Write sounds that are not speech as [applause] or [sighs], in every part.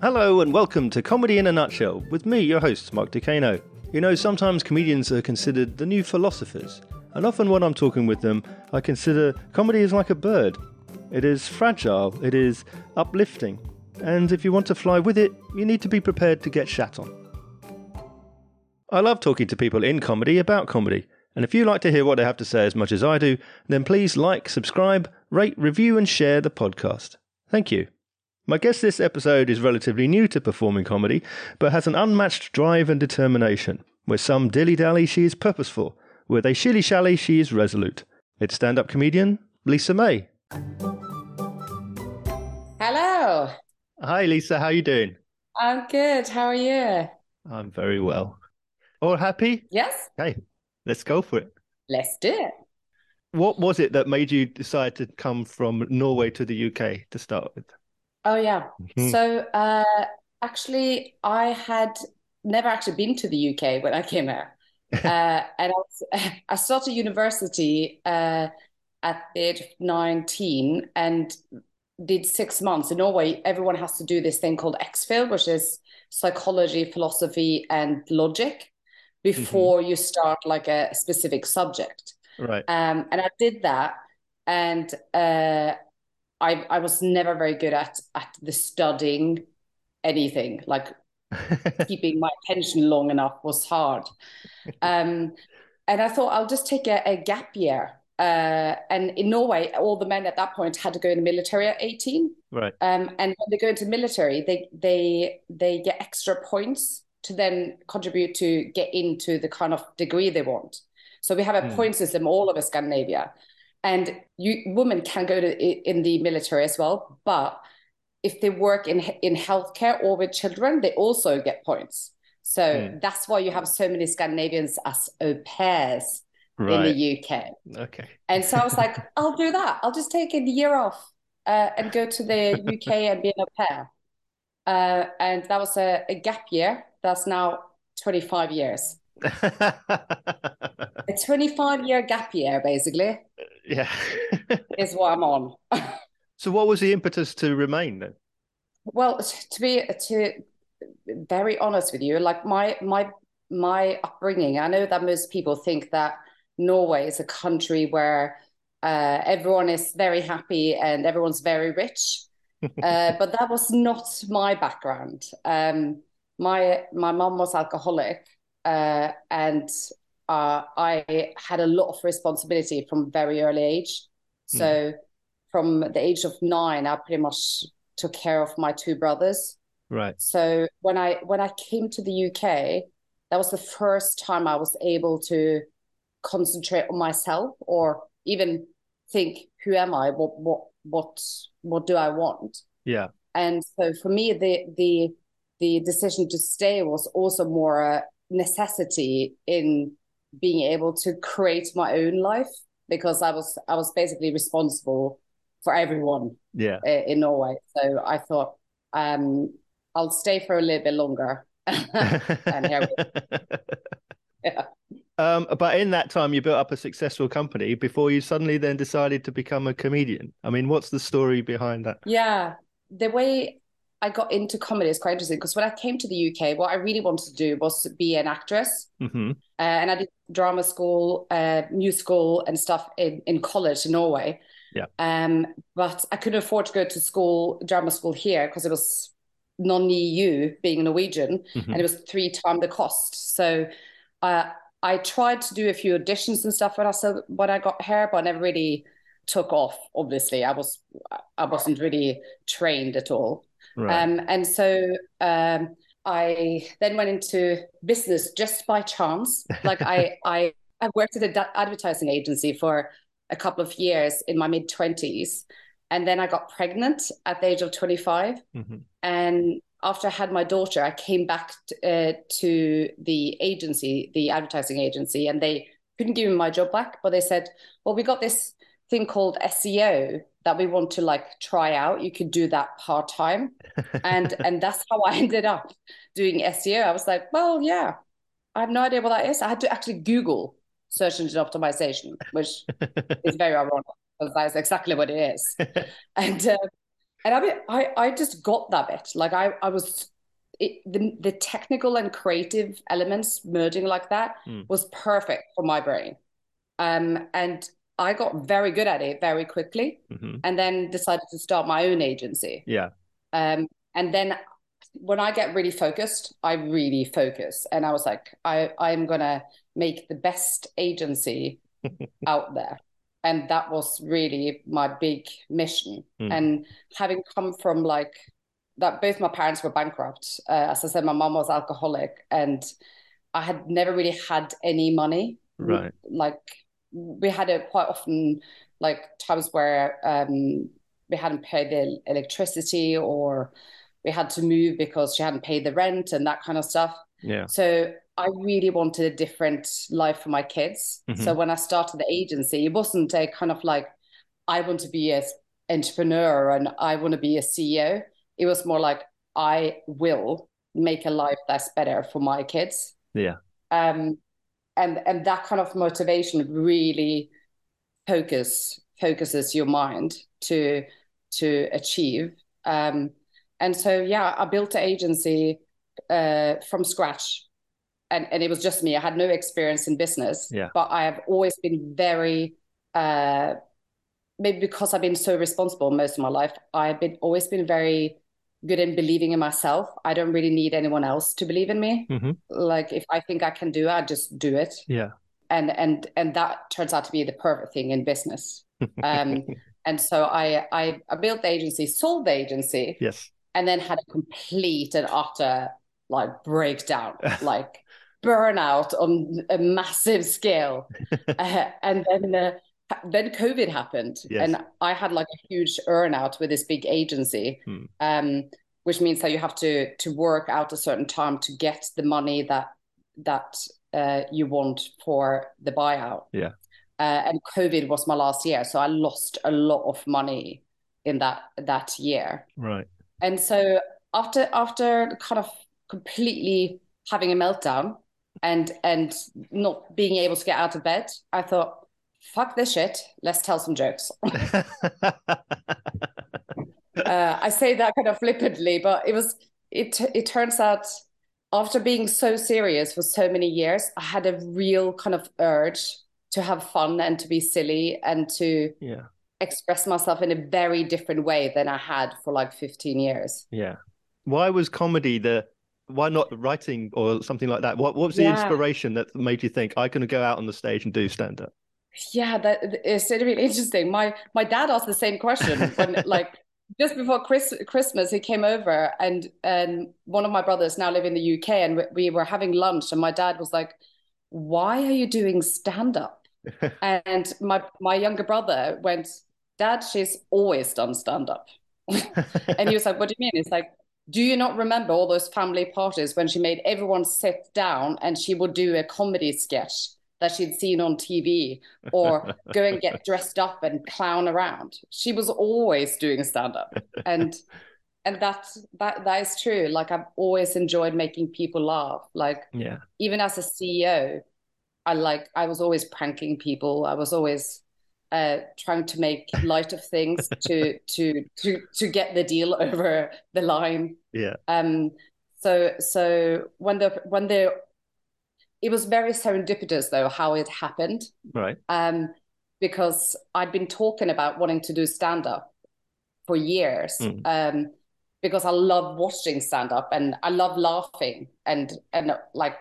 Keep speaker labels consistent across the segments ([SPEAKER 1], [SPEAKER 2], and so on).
[SPEAKER 1] Hello and welcome to Comedy in a Nutshell with me, your host, Mark Decano. You know, sometimes comedians are considered the new philosophers, and often when I'm talking with them, I consider comedy is like a bird. It is fragile, it is uplifting, and if you want to fly with it, you need to be prepared to get shat on. I love talking to people in comedy about comedy, and if you like to hear what they have to say as much as I do, then please like, subscribe, rate, review, and share the podcast. Thank you. My guest this episode is relatively new to performing comedy, but has an unmatched drive and determination. With some dilly dally, she is purposeful. With a shilly shally, she is resolute. It's stand up comedian Lisa May.
[SPEAKER 2] Hello.
[SPEAKER 1] Hi, Lisa. How are you doing?
[SPEAKER 2] I'm good. How are you?
[SPEAKER 1] I'm very well. All happy?
[SPEAKER 2] Yes.
[SPEAKER 1] Okay, let's go for it.
[SPEAKER 2] Let's do it.
[SPEAKER 1] What was it that made you decide to come from Norway to the UK to start with?
[SPEAKER 2] Oh yeah.
[SPEAKER 1] Mhm.
[SPEAKER 2] So uh actually I had never actually been to the UK when I came here. [laughs] Uh and I, was, [laughs] I started university uh at the age of 19 and did six months. In Norway, everyone has to do this thing called ex.phil, which is psychology, philosophy, and logic before you start like a specific subject.
[SPEAKER 1] Right.
[SPEAKER 2] Um, and I did that, and uh, I I was never very good at at the studying anything. Like [laughs] keeping my attention long enough was hard. Um, and I thought I'll just take a, a gap year. Uh, and in Norway, all the men at that point had to go in the military at 18.
[SPEAKER 1] right.
[SPEAKER 2] Um, and when they go into military, they they they get extra points to then contribute to get into the kind of degree they want. So we have a
[SPEAKER 1] Hmm.
[SPEAKER 2] point system all over Scandinavia, and you women can go to in the military as well. But if they work in in healthcare or with children, they also get points. So
[SPEAKER 1] Hmm.
[SPEAKER 2] that's why you have so many Scandinavians as au pairs in the UK.
[SPEAKER 1] Okay.
[SPEAKER 2] And so I was like, [laughs] I'll do that. I'll just take a year off uh, and go to the UK [laughs] and be an au pair. Uh, and that was a, a gap year. That's now 25 years. A 25 year gap year, basically, [laughs]
[SPEAKER 1] yeah.
[SPEAKER 2] is what I'm on. [laughs]
[SPEAKER 1] so, what was the impetus to remain then?
[SPEAKER 2] Well, to be to very honest with you, like my my my upbringing, I know that most people think that Norway is a country where uh, everyone is very happy and everyone's very rich, [laughs] uh, but that was not my background. Um, my my mom was alcoholic, uh, and uh, I had a lot of responsibility from very early age. So from the age of nine, I pretty much took care of my two brothers.
[SPEAKER 1] Right.
[SPEAKER 2] So when I when I came to the UK, that was the first time I was able to concentrate on myself or even think, who am I? What what what what do I want?
[SPEAKER 1] Yeah.
[SPEAKER 2] And so for me, the the the decision to stay was also more a necessity in being able to create my own life because I was I was basically responsible for everyone
[SPEAKER 1] Yeah.
[SPEAKER 2] uh, in Norway. So I thought um, I'll stay for a little bit longer. [laughs] and here we [laughs] Yeah.
[SPEAKER 1] Um, but in that time, you built up a successful company before you suddenly then decided to become a comedian. I mean, what's the story behind that?
[SPEAKER 2] Yeah, the way I got into comedy is quite interesting because when I came to the UK, what I really wanted to do was to be an actress.
[SPEAKER 1] hmm
[SPEAKER 2] Uh, and I did drama school, uh, musical, and stuff in, in college in Norway.
[SPEAKER 1] Yeah.
[SPEAKER 2] Um, but I couldn't afford to go to school, drama school here, because it was non-EU, being Norwegian,
[SPEAKER 1] Mhm.
[SPEAKER 2] and it was three times the cost. So, uh, I tried to do a few auditions and stuff when I when I got here, but I never really took off. Obviously, I was I wasn't really trained at all.
[SPEAKER 1] Right.
[SPEAKER 2] Um, and so um, I then went into business just by chance. Like I, [laughs] I, I worked at an advertising agency for a couple of years in my mid twenties, and then I got pregnant at the age of twenty five.
[SPEAKER 1] Mhm.
[SPEAKER 2] And after I had my daughter, I came back t- uh, to the agency, the advertising agency, and they couldn't give me my job back, but they said, "Well, we got this thing called SEO that we want to like try out. You could do that part time." [laughs] and and that's how I ended up doing SEO. I was like, well, yeah, I have no idea what that is. I had to actually Google search engine optimization, which is very ironic because that's exactly what it is. [laughs] And uh, and I mean, I I just got that bit. Like I I was it, the the technical and creative elements merging like that
[SPEAKER 1] Mm.
[SPEAKER 2] was perfect for my brain. Um, and I got very good at it very quickly,
[SPEAKER 1] hmm
[SPEAKER 2] and then decided to start my own agency.
[SPEAKER 1] Yeah.
[SPEAKER 2] Um, and then when I get really focused, I really focus, and I was like, I I'm gonna make the best agency [laughs] out there, and that was really my big mission.
[SPEAKER 1] Mm.
[SPEAKER 2] And having come from like that, both my parents were bankrupt. Uh, as I said, my mom was alcoholic, and I had never really had any money.
[SPEAKER 1] Right.
[SPEAKER 2] Like we had a quite often like times where um, we hadn't paid the electricity or we had to move because she hadn't paid the rent and that kind of stuff.
[SPEAKER 1] Yeah.
[SPEAKER 2] So I really wanted a different life for my kids.
[SPEAKER 1] Mhm.
[SPEAKER 2] So when I started the agency, it wasn't a kind of like I want to be an entrepreneur and I want to be a CEO. It was more like I will make a life that's better for my kids.
[SPEAKER 1] Yeah.
[SPEAKER 2] Um, and and that kind of motivation really focus focuses your mind to to achieve. Um, and so yeah, I built the agency uh, from scratch, and and it was just me. I had no experience in business,
[SPEAKER 1] Yeah.
[SPEAKER 2] but I have always been very. Uh, maybe because I've been so responsible most of my life, I've been always been very good in believing in myself. I don't really need anyone else to believe in me.
[SPEAKER 1] hmm
[SPEAKER 2] Like if I think I can do it, I just do it.
[SPEAKER 1] Yeah.
[SPEAKER 2] And and and that turns out to be the perfect thing in business. Um, [laughs] and so I, I I built the agency, sold the agency,
[SPEAKER 1] yes.
[SPEAKER 2] and then had a complete and utter like breakdown, [laughs] like burnout on a massive scale. [laughs] Uh, and then uh, then COVID happened,
[SPEAKER 1] Yes.
[SPEAKER 2] and I had like a huge earnout with this big agency,
[SPEAKER 1] Hmm.
[SPEAKER 2] um, which means that you have to to work out a certain time to get the money that that uh, you want for the buyout.
[SPEAKER 1] Yeah.
[SPEAKER 2] Uh, and COVID was my last year, so I lost a lot of money in that that year.
[SPEAKER 1] Right.
[SPEAKER 2] And so after after kind of completely having a meltdown and and not being able to get out of bed, I thought, fuck this shit, let's tell some jokes. [laughs] uh, I say that kind of flippantly, but it was it it turns out after being so serious for so many years, I had a real kind of urge to have fun and to be silly and to
[SPEAKER 1] yeah.
[SPEAKER 2] express myself in a very different way than I had for like 15 years.
[SPEAKER 1] Yeah. Why was comedy the why not writing or something like that? What what was the
[SPEAKER 2] Yeah.
[SPEAKER 1] inspiration that made you think I can go out on the stage and do stand up?
[SPEAKER 2] Yeah, that is really [laughs] interesting. My my dad asked the same question when [laughs] like just before Chris, Christmas he came over and and one of my brothers now live in the UK and we, we were having lunch and my dad was like, "Why are you doing stand up?" [laughs] and my my younger brother went, "Dad, she's always done stand up." and he was like, "What do you mean?" It's like, "Do you not remember all those family parties when she made everyone sit down and she would do a comedy sketch that she'd seen on TV or [laughs] go and get dressed up and clown around? She was always doing stand up." And [laughs] and that that that is true. Like I've always enjoyed making people laugh. Like
[SPEAKER 1] yeah.
[SPEAKER 2] even as a CEO, I like I was always pranking people. I was always uh, trying to make light of things [laughs] to to to to get the deal over the line.
[SPEAKER 1] Yeah.
[SPEAKER 2] Um. So so when the when the it was very serendipitous though how it happened.
[SPEAKER 1] Right.
[SPEAKER 2] Um, because I'd been talking about wanting to do stand up for years.
[SPEAKER 1] Mm.
[SPEAKER 2] Um, because I love watching stand up and I love laughing and and like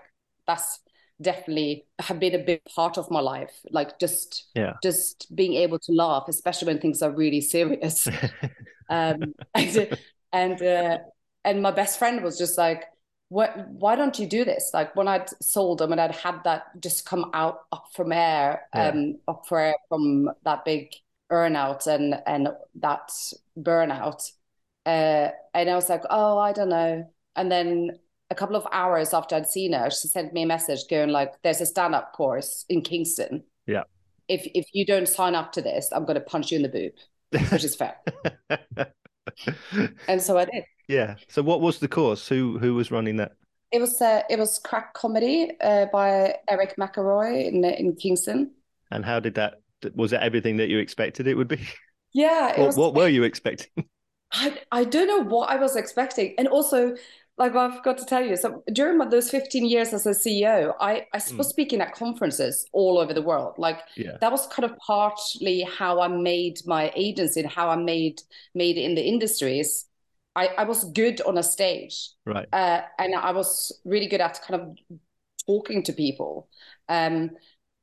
[SPEAKER 2] that's definitely have been a big part of my life. Like just
[SPEAKER 1] Yeah.
[SPEAKER 2] just being able to laugh, especially when things are really serious. [laughs] um, and [laughs] and, uh, and my best friend was just like, "What? Why don't you do this?" Like when I'd sold them and I'd had that just come out up from air,
[SPEAKER 1] Yeah.
[SPEAKER 2] um, up for air from that big earnout and and that burnout, uh, and I was like, "Oh, I don't know." And then a couple of hours after I'd seen her, she sent me a message going like, "There's a stand-up course in Kingston.
[SPEAKER 1] Yeah.
[SPEAKER 2] If if you don't sign up to this, I'm going to punch you in the boob," which is fair. [laughs] And so I did.
[SPEAKER 1] Yeah. So what was the course? Who who was running that?
[SPEAKER 2] It was uh, it was crack comedy uh, by Eric McElroy in in Kingston.
[SPEAKER 1] And how did that was it everything that you expected it would be? [laughs]
[SPEAKER 2] Yeah, it
[SPEAKER 1] What,
[SPEAKER 2] was.
[SPEAKER 1] what were you expecting? [laughs]
[SPEAKER 2] I I don't know what I was expecting, and also like well, I've got to tell you, so during my, those 15 years as a CEO, I, I was
[SPEAKER 1] Mm.
[SPEAKER 2] speaking at conferences all over the world. Like
[SPEAKER 1] Yeah.
[SPEAKER 2] that was kind of partly how I made my agency and how I made made it in the industries. I, I was good on a stage,
[SPEAKER 1] Right.
[SPEAKER 2] uh, and I was really good at kind of talking to people. Um,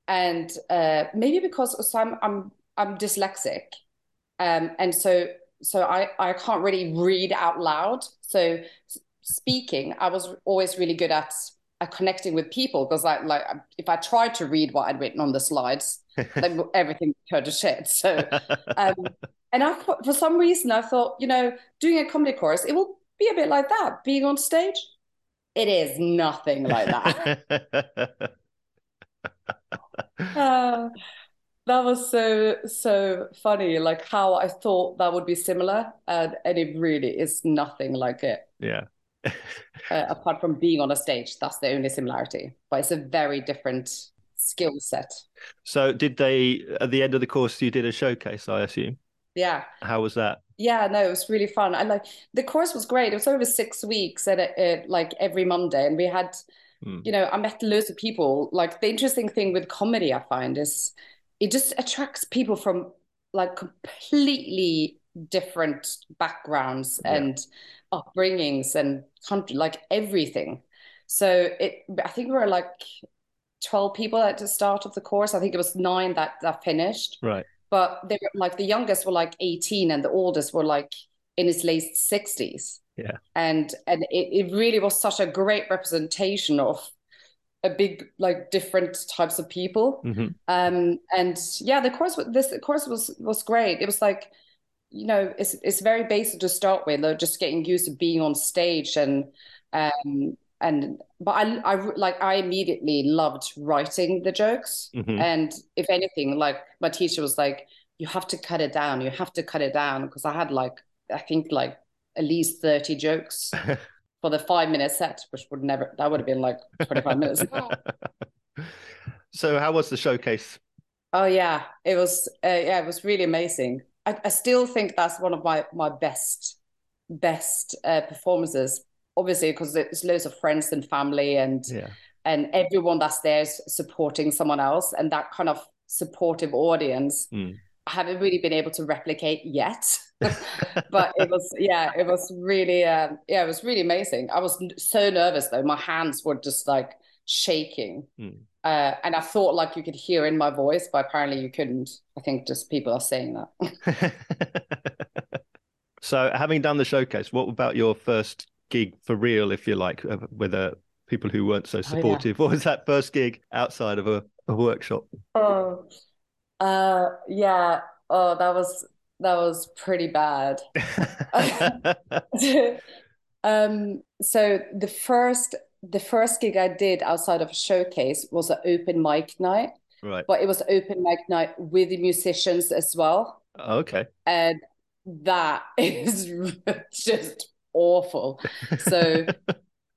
[SPEAKER 2] and uh, maybe because I'm I'm I'm dyslexic, um, and so so I I can't really read out loud. So speaking, I was always really good at, at connecting with people because like like if I tried to read what I'd written on the slides, [laughs] then everything would turn to shit. So um, and I for some reason I thought you know doing a comedy course it will be a bit like that being on stage. It is nothing like that. Uh, [laughs] that was so so funny, like how I thought that would be similar, and and it really is nothing like it.
[SPEAKER 1] yeah.
[SPEAKER 2] Uh, apart from being on a stage, that's the only similarity. But it's a very different skill set.
[SPEAKER 1] So did they at the end of the course you did a showcase, I assume?
[SPEAKER 2] Yeah,
[SPEAKER 1] How was that?
[SPEAKER 2] yeah, no, it was really fun. And like the course was great. It was over six weeks, and it, it like every Monday, and we had
[SPEAKER 1] Hmm.
[SPEAKER 2] you know, I met loads of people. Like the interesting thing with comedy, I find, is it just attracts people from like completely different backgrounds
[SPEAKER 1] Yeah.
[SPEAKER 2] and upbringings and country, like everything. So it, I think we were like 12 people at the start of the course. I think it was nine that that finished,
[SPEAKER 1] Right.
[SPEAKER 2] But they were like the youngest were like 18 and the oldest were like in his late 60s
[SPEAKER 1] Yeah.
[SPEAKER 2] and and it, it really was such a great representation of a big like different types of people.
[SPEAKER 1] Hmm
[SPEAKER 2] um and yeah the course this course was was great. It was like you know it's it's very basic to start with like just getting used to being on stage and um and but I I like I immediately loved writing the jokes
[SPEAKER 1] hmm
[SPEAKER 2] and if anything like my teacher was like you have to cut it down you have to cut it down because I had like I think like at least 30 jokes [laughs] for the five minute set, which would never, that would have been like 25 minutes. [laughs]
[SPEAKER 1] so how was the showcase?
[SPEAKER 2] Oh yeah, it was, uh, yeah, it was really amazing. I, I still think that's one of my, my best, best uh, performances, obviously, because there's loads of friends and family and,
[SPEAKER 1] Yeah.
[SPEAKER 2] and everyone that's there is supporting someone else and that kind of supportive audience.
[SPEAKER 1] Mm.
[SPEAKER 2] I haven't really been able to replicate yet, [laughs] [laughs] but it was yeah, it was really um, yeah, it was really amazing. I was so nervous though; my hands were just like shaking,
[SPEAKER 1] Mm.
[SPEAKER 2] uh, and I thought like you could hear in my voice, but apparently you couldn't. I think just people are saying that. [laughs]
[SPEAKER 1] so having done the showcase, what about your first gig for real, if you like, uh, with uh, people who weren't so
[SPEAKER 2] yeah.
[SPEAKER 1] supportive? [laughs] What was that first gig outside of a, a workshop?
[SPEAKER 2] Oh, uh, yeah. Oh, that was that was pretty bad. [laughs] [laughs] Um, so the first the first gig I did outside of a showcase was an open mic night,
[SPEAKER 1] right.
[SPEAKER 2] but it was open mic night with the musicians as well.
[SPEAKER 1] Okay.
[SPEAKER 2] And that is just awful. So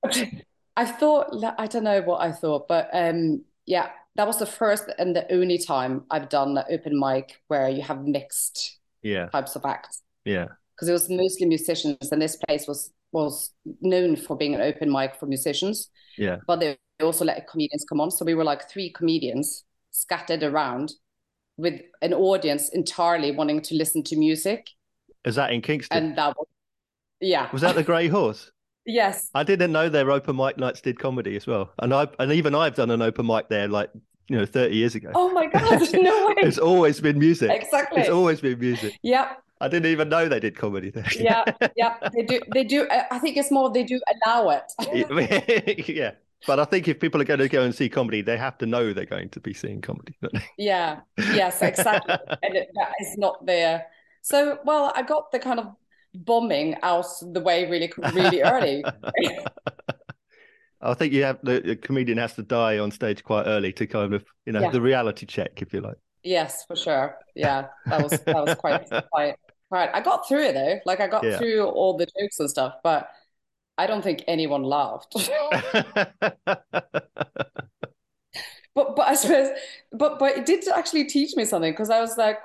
[SPEAKER 2] [laughs] I thought I don't know what I thought, but um yeah, that was the first and the only time I've done an open mic where you have mixed
[SPEAKER 1] Yeah.
[SPEAKER 2] types of acts
[SPEAKER 1] Yeah.
[SPEAKER 2] because it was mostly musicians, and this place was was known for being an open mic for musicians.
[SPEAKER 1] Yeah.
[SPEAKER 2] But they also let comedians come on, so we were like three comedians scattered around with an audience entirely wanting to listen to music,
[SPEAKER 1] Is that in Kingston?
[SPEAKER 2] and that was yeah,
[SPEAKER 1] Was that the Grey Horse? [laughs]
[SPEAKER 2] yes,
[SPEAKER 1] I didn't know their open mic nights did comedy as well, and I and even I've done an open mic there like you know thirty years ago.
[SPEAKER 2] oh my god, no [laughs] way,
[SPEAKER 1] It's always been music.
[SPEAKER 2] exactly,
[SPEAKER 1] It's always been music.
[SPEAKER 2] yeah,
[SPEAKER 1] I didn't even know they did comedy there.
[SPEAKER 2] yeah, [laughs] yeah, they do, they do. uh, I think it's more they do allow it.
[SPEAKER 1] yeah. But I think if people are going to go and see comedy, they have to know they're going to be seeing comedy.
[SPEAKER 2] Yeah, yes, exactly. and it, that is not there. So, well, I got the kind of bombing out the way really, really early. [laughs]
[SPEAKER 1] I think you have the, comedian has to die on stage quite early to kind of you know
[SPEAKER 2] Yeah.
[SPEAKER 1] the reality check, if you like.
[SPEAKER 2] Yes, for sure. Yeah, that was that was quite [laughs] quite quite. I got through it though. Like I got
[SPEAKER 1] Yeah.
[SPEAKER 2] through all the jokes and stuff, but I don't think anyone laughed. [laughs] But but I suppose but but it did actually teach me something because I was like,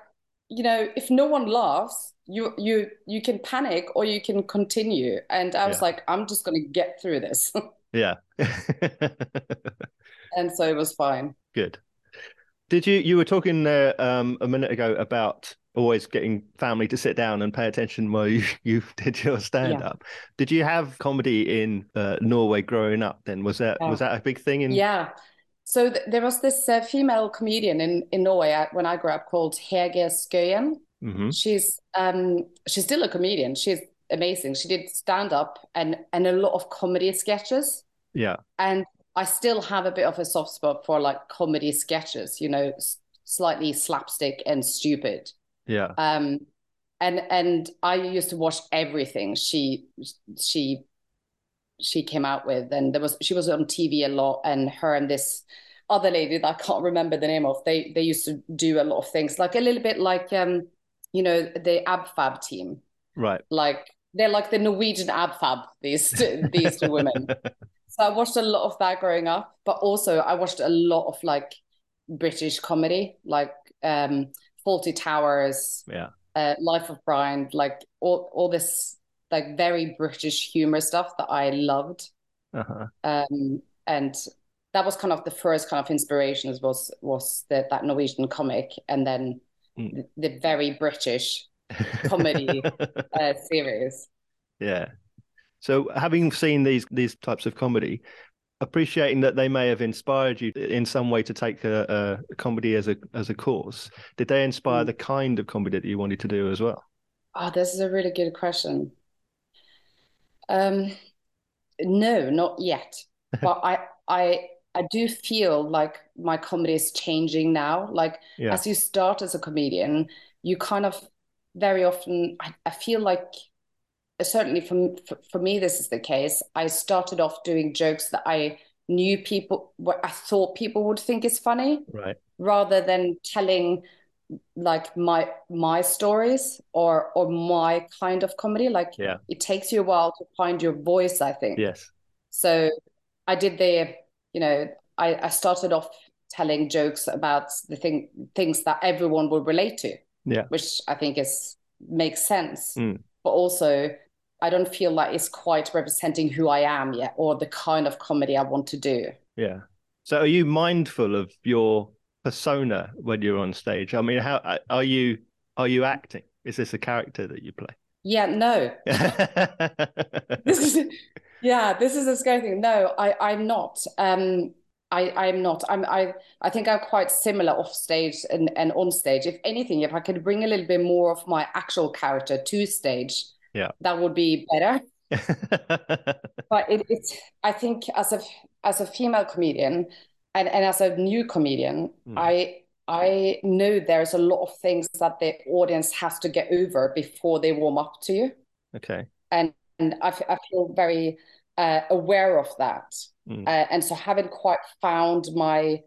[SPEAKER 2] you know, if no one laughs, you you you can panic or you can continue. And I was
[SPEAKER 1] Yeah.
[SPEAKER 2] like, I'm just gonna get through this. [laughs]
[SPEAKER 1] Yeah.
[SPEAKER 2] and so it was fine.
[SPEAKER 1] Good. Did you you were talking there um, a minute ago about always getting family to sit down and pay attention while you, [laughs] you did your stand up. Did you have comedy in uh, Norway growing up then? Was that
[SPEAKER 2] Yeah.
[SPEAKER 1] was that a big thing in
[SPEAKER 2] Yeah. So th there was this uh, female comedian in in Norway uh, when I grew up called Hege Schøyen.
[SPEAKER 1] Mhm.
[SPEAKER 2] She's um she's still a comedian. She's amazing. She did stand up and and a lot of comedy sketches.
[SPEAKER 1] Yeah.
[SPEAKER 2] And I still have a bit of a soft spot for like comedy sketches, you know, s slightly slapstick and stupid.
[SPEAKER 1] Yeah.
[SPEAKER 2] Um, and and I used to watch everything she she she came out with, and there was she was on TV a lot, and her and this other lady that I can't remember the name of, they they used to do a lot of things, like a little bit like um, you know, the AbFab team,
[SPEAKER 1] Right.
[SPEAKER 2] like they're like the Norwegian AbFab. These two, these two women. [laughs] So I watched a lot of that growing up, but also I watched a lot of like British comedy, like um, Fawlty Towers,
[SPEAKER 1] Yeah.
[SPEAKER 2] uh, Life of Brian, like all all this like very British humor stuff that I loved.
[SPEAKER 1] Uh-huh.
[SPEAKER 2] Um, and that was kind of the first kind of inspirations was was the, that Norwegian comic, and then
[SPEAKER 1] Mm.
[SPEAKER 2] the, the very British [laughs] comedy uh, series.
[SPEAKER 1] Yeah. So having seen these these types of comedy, appreciating that they may have inspired you in some way to take a, a comedy as a as a course, did they inspire
[SPEAKER 2] Mm.
[SPEAKER 1] the kind of comedy that you wanted to do as well?
[SPEAKER 2] Oh, this is a really good question. Um, no, not yet. [laughs] But I I I do feel like my comedy is changing now. Like
[SPEAKER 1] Yeah.
[SPEAKER 2] as you start as a comedian, you kind of very often I, I feel like certainly for, for for me this is the case. I started off doing jokes that I knew people what I thought people would think is funny
[SPEAKER 1] Right.
[SPEAKER 2] rather than telling like my my stories or or my kind of comedy like
[SPEAKER 1] Yeah.
[SPEAKER 2] it takes you a while to find your voice I think
[SPEAKER 1] Yes.
[SPEAKER 2] so I did the you know I I started off telling jokes about the thing things that everyone will relate to
[SPEAKER 1] Yeah.
[SPEAKER 2] which I think is makes sense
[SPEAKER 1] Mm.
[SPEAKER 2] but also I don't feel like it's quite representing who I am yet or the kind of comedy I want to do
[SPEAKER 1] Yeah. So are you mindful of your persona when you're on stage? I mean, how are you are you acting? Is this a character that you play?
[SPEAKER 2] yeah no this is [laughs] yeah this is a scary thing no i i'm not um i i'm not i'm i i think i'm quite similar off stage and and on stage if anything if i could bring a little bit more of my actual character to stage
[SPEAKER 1] Yeah.
[SPEAKER 2] that would be better [laughs] but it, it's i think as a as a female comedian and and as a new comedian
[SPEAKER 1] Mm.
[SPEAKER 2] i i know there's a lot of things that the audience has to get over before they warm up to you
[SPEAKER 1] okay.
[SPEAKER 2] and and I, f- I feel very uh, aware of that,
[SPEAKER 1] Mm.
[SPEAKER 2] uh, and so haven't quite found my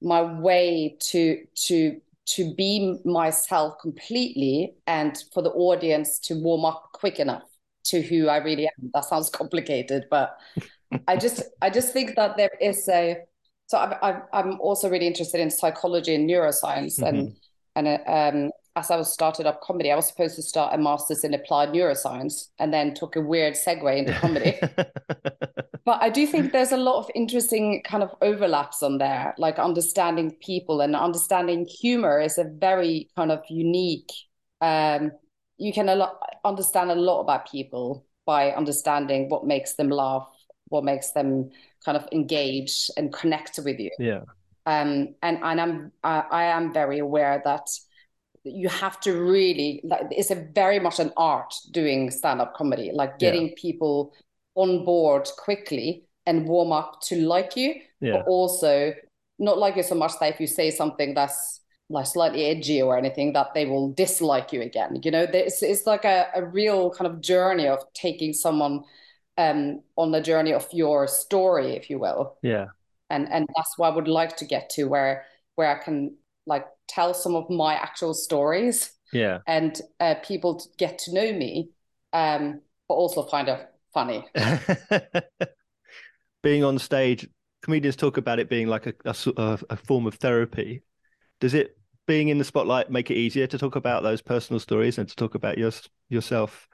[SPEAKER 2] my way to to to be myself completely, and for the audience to warm up quick enough to who I really am. That sounds complicated, but [laughs] I just I just think that there is a so I'm I'm, I'm also really interested in psychology and neuroscience, and and uh, um, as I was started up comedy, I was supposed to start a master's in applied neuroscience, and then took a weird segue into comedy. [laughs] but I do think there's a lot of interesting kind of overlaps on there, like understanding people and understanding humor is a very kind of unique. Um, you can a lot understand a lot about people by understanding what makes them laugh, what makes them kind of engage and connect with you.
[SPEAKER 1] yeah.
[SPEAKER 2] Um, and and I'm I, I am very aware that you have to really like it's a very much an art doing stand-up comedy, like getting people on board quickly and warm up to like you,
[SPEAKER 1] Yeah.
[SPEAKER 2] but also not like you so much that if you say something that's like slightly edgy or anything that they will dislike you again. You know, it's it's like a, a real kind of journey of taking someone um on the journey of your story, if you will
[SPEAKER 1] Yeah.
[SPEAKER 2] and and that's what I would like to get to where where I can like tell some of my actual stories
[SPEAKER 1] Yeah.
[SPEAKER 2] and uh, people get to know me, um, but also find it funny. [laughs]
[SPEAKER 1] being on stage, comedians talk about it being like a, a, a form of therapy. Does it being in the spotlight make it easier to talk about those personal stories and to talk about your, yourself?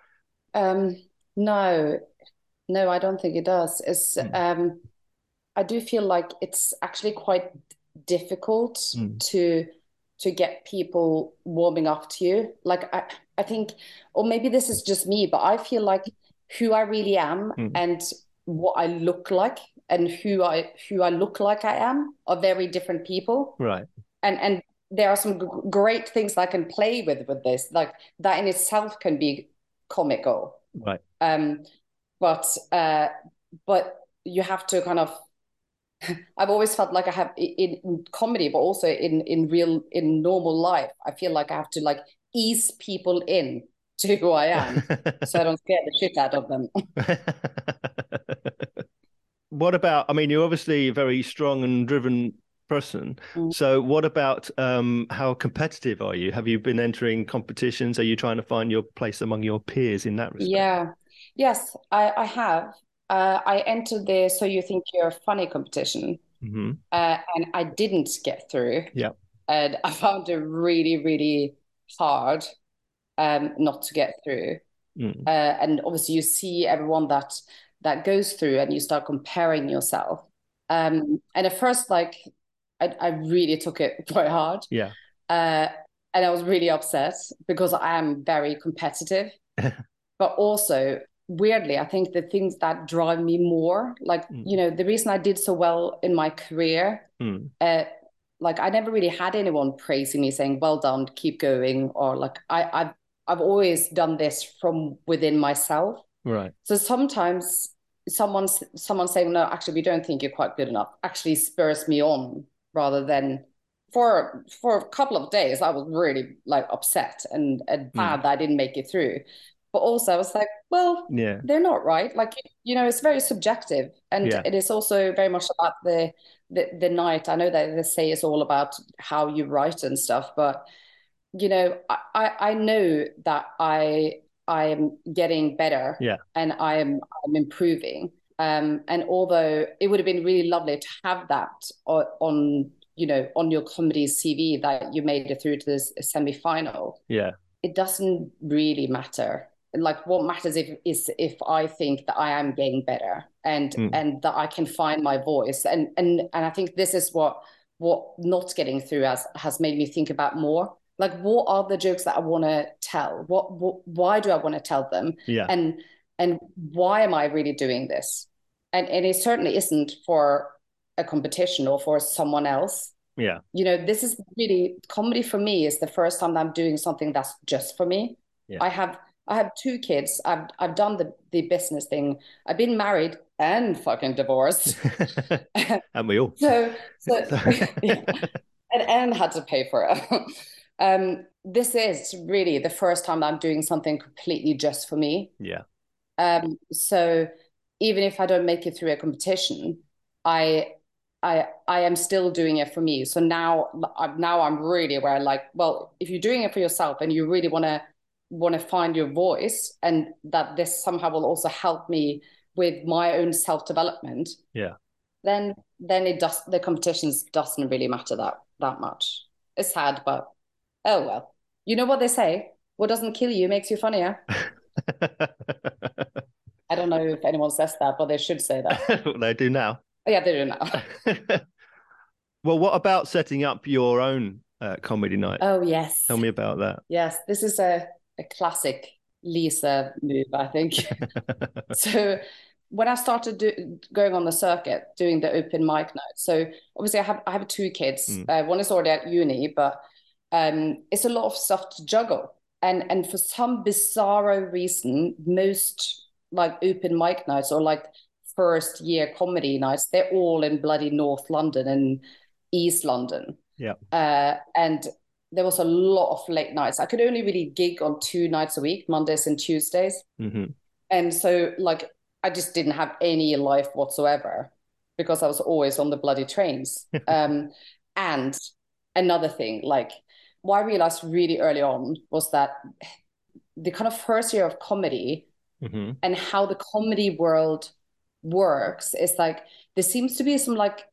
[SPEAKER 2] Um, no, no, I don't think it does. It's mm. um, I do feel like it's actually quite difficult mm. to to get people warming up to you. Like I, I think, or maybe this is just me, but I feel like who I really am mm. and what I look like and who I who I look like I am are very different people.
[SPEAKER 1] Right.
[SPEAKER 2] And and there are some g- great things I can play with with this. Like that in itself can be comical.
[SPEAKER 1] Right.
[SPEAKER 2] Um, but uh, but you have to kind of [laughs] I've always felt like I have in, in, comedy, but also in in real in normal life. I feel like I have to like ease people in to who I am, [laughs] so I don't scare the shit out of them. [laughs]
[SPEAKER 1] what about? I mean, you're obviously a very strong and driven person. Mm. So, what about um, how competitive are you? Have you been entering competitions? Are you trying to find your place among your peers in that respect?
[SPEAKER 2] Yeah, yes, I, I have uh, I entered the So You Think You're a Funny competition, mm-hmm. uh, and I didn't get through.
[SPEAKER 1] Yeah,
[SPEAKER 2] and I found it really, really hard um, not to get through. Mm. Uh, and obviously, you see everyone that that goes through, and you start comparing yourself. Um, and at first, like I, I really took it [laughs] quite hard.
[SPEAKER 1] Yeah.
[SPEAKER 2] Uh, and I was really upset because I am very competitive. [laughs] but also weirdly, I think the things that drive me more, like, mm. you know, the reason I did so well in my career, mm. uh, like I never really had anyone praising me saying, well done, keep going. Or like I, I've, I've always done this from within myself.
[SPEAKER 1] Right.
[SPEAKER 2] So sometimes someone's someone saying, no, actually, we don't think you're quite good enough actually spurs me on rather than for for a couple of days I was really like upset and, and bad mm. that I didn't make it through but also I was like, well,
[SPEAKER 1] yeah,
[SPEAKER 2] they're not right. Like you know, it's very subjective, and yeah. it is also very much about the, the the night. I know that they say it's all about how you write and stuff, but you know, I I know that I I am getting better,
[SPEAKER 1] yeah,
[SPEAKER 2] and I am I'm improving. Um, and although it would have been really lovely to have that on, on you know on your comedy CV that you made it through to this semi final,
[SPEAKER 1] yeah,
[SPEAKER 2] it doesn't really matter like what matters if is if I think that I am getting better and mm. and that I can find my voice. And and and I think this is what what not getting through has has made me think about more. Like what are the jokes that I want to tell? What, what why do I want to tell them?
[SPEAKER 1] Yeah.
[SPEAKER 2] And and why am I really doing this? And and it certainly isn't for a competition or for someone else.
[SPEAKER 1] Yeah.
[SPEAKER 2] You know this is really comedy for me is the first time that I'm doing something that's just for me.
[SPEAKER 1] Yeah.
[SPEAKER 2] I have I have two kids. I've I've done the the business thing. I've been married and fucking divorced. [laughs]
[SPEAKER 1] and we all.
[SPEAKER 2] So so [laughs] yeah. [laughs] and and had to pay for it. um, this is really the first time I'm doing something completely just for me.
[SPEAKER 1] Yeah.
[SPEAKER 2] Um, so even if I don't make it through a competition, I I I am still doing it for me. So now now I'm really aware. Like, well, if you're doing it for yourself and you really want to want to find your voice and that this somehow will also help me with my own self-development
[SPEAKER 1] yeah.
[SPEAKER 2] then then it does the competitions doesn't really matter that that much. It's sad but oh well. You know what they say what doesn't kill you makes you funnier. [laughs] I don't know if anyone says that but they should say that. [laughs]
[SPEAKER 1] They do now.
[SPEAKER 2] Yeah they do now. [laughs]
[SPEAKER 1] Well what about setting up your own uh, comedy night?
[SPEAKER 2] Oh yes.
[SPEAKER 1] Tell me about that.
[SPEAKER 2] Yes this is a a classic Lisa move, I think. [laughs] so when I started do, going on the circuit, doing the open mic night, so obviously I have I have two kids. Mm. Uh, one is already at uni, but um, it's a lot of stuff to juggle. And and for some bizarro reason, most like open mic nights or like first year comedy nights, they're all in bloody North London and East London.
[SPEAKER 1] Yeah.
[SPEAKER 2] Uh, and there was a lot of late nights. I could only really gig on two nights a week, Mondays and Tuesdays.
[SPEAKER 1] Mm-hmm.
[SPEAKER 2] And so, like, I just didn't have any life whatsoever because I was always on the bloody trains. [laughs] um, and another thing, like, what I realized really early on was that the kind of first year of comedy mm-hmm. and how the comedy world works is like there seems to be some like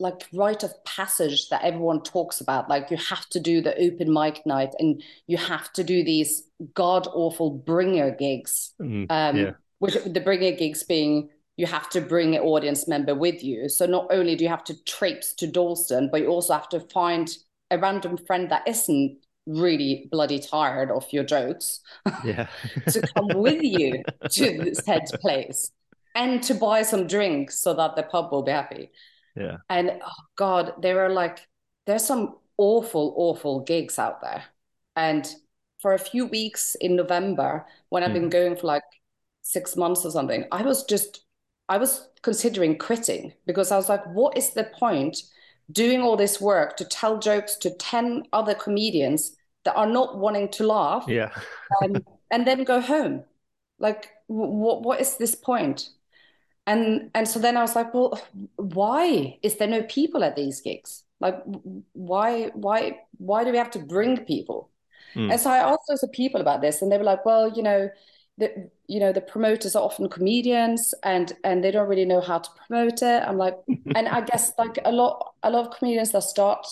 [SPEAKER 2] like rite of passage that everyone talks about. Like you have to do the open mic night and you have to do these god awful bringer gigs.
[SPEAKER 1] Mm,
[SPEAKER 2] Um,
[SPEAKER 1] yeah.
[SPEAKER 2] which the bringer gigs being you have to bring an audience member with you. So not only do you have to traipse to Dalston, but you also have to find a random friend that isn't really bloody tired of your jokes
[SPEAKER 1] Yeah. [laughs]
[SPEAKER 2] to come with you to said place and to buy some drinks so that the pub will be happy.
[SPEAKER 1] Yeah.
[SPEAKER 2] And oh God, there are like there's some awful, awful gigs out there. And for a few weeks in November, when I've been going for like six months or something, I was just I was considering quitting because I was like, what is the point doing all this work to tell jokes to 10 other comedians that are not wanting to laugh
[SPEAKER 1] Yeah.
[SPEAKER 2] um, and then go home. Like, what what is this point? And and so then I was like, well, why is there no people at these gigs? Like, why why why do we have to bring people?
[SPEAKER 1] Mm.
[SPEAKER 2] And so I asked those people about this, and they were like, well, you know, the you know the promoters are often comedians, and and they don't really know how to promote it. I'm like, [laughs] and I guess like a lot a lot of comedians that start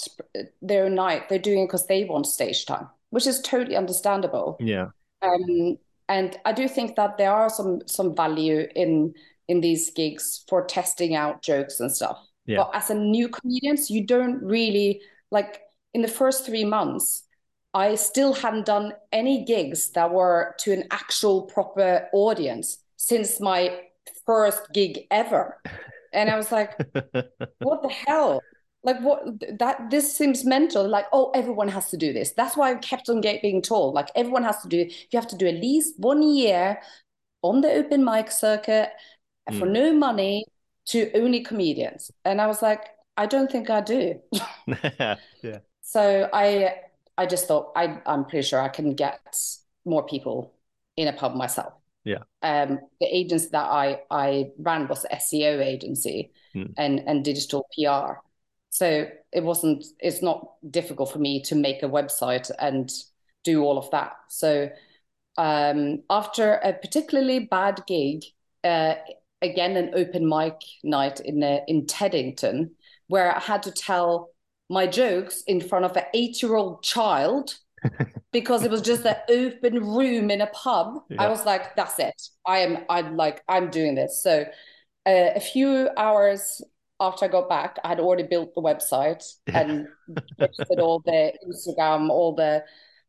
[SPEAKER 2] their own night, they're doing it because they want stage time, which is totally understandable.
[SPEAKER 1] Yeah.
[SPEAKER 2] Um, and I do think that there are some some value in in these gigs for testing out jokes and stuff.
[SPEAKER 1] Yeah.
[SPEAKER 2] But as a new comedian, you don't really like in the first three months, I still hadn't done any gigs that were to an actual proper audience since my first gig ever. And I was like, [laughs] what the hell? Like what that this seems mental. Like, oh, everyone has to do this. That's why I kept on get, being told, like everyone has to do you have to do at least one year on the open mic circuit for
[SPEAKER 1] Mm.
[SPEAKER 2] no money to only comedians. And I was like, I don't think I do. [laughs] [laughs]
[SPEAKER 1] yeah.
[SPEAKER 2] So I I just thought I I'm pretty sure I can get more people in a pub myself.
[SPEAKER 1] Yeah.
[SPEAKER 2] Um, the agency that I I ran was the SEO agency
[SPEAKER 1] Hmm.
[SPEAKER 2] and and digital PR. So it wasn't it's not difficult for me to make a website and do all of that. So um, after a particularly bad gig, uh, again an open mic night in uh, in Teddington, where I had to tell my jokes in front of an eight-year-old child [laughs] because it was just an open room in a pub.
[SPEAKER 1] Yeah.
[SPEAKER 2] I was like, "That's it. I am. I'm like, I'm doing this." So, uh, a few hours after I got back, I had already built the website and registered all the Instagram, all the,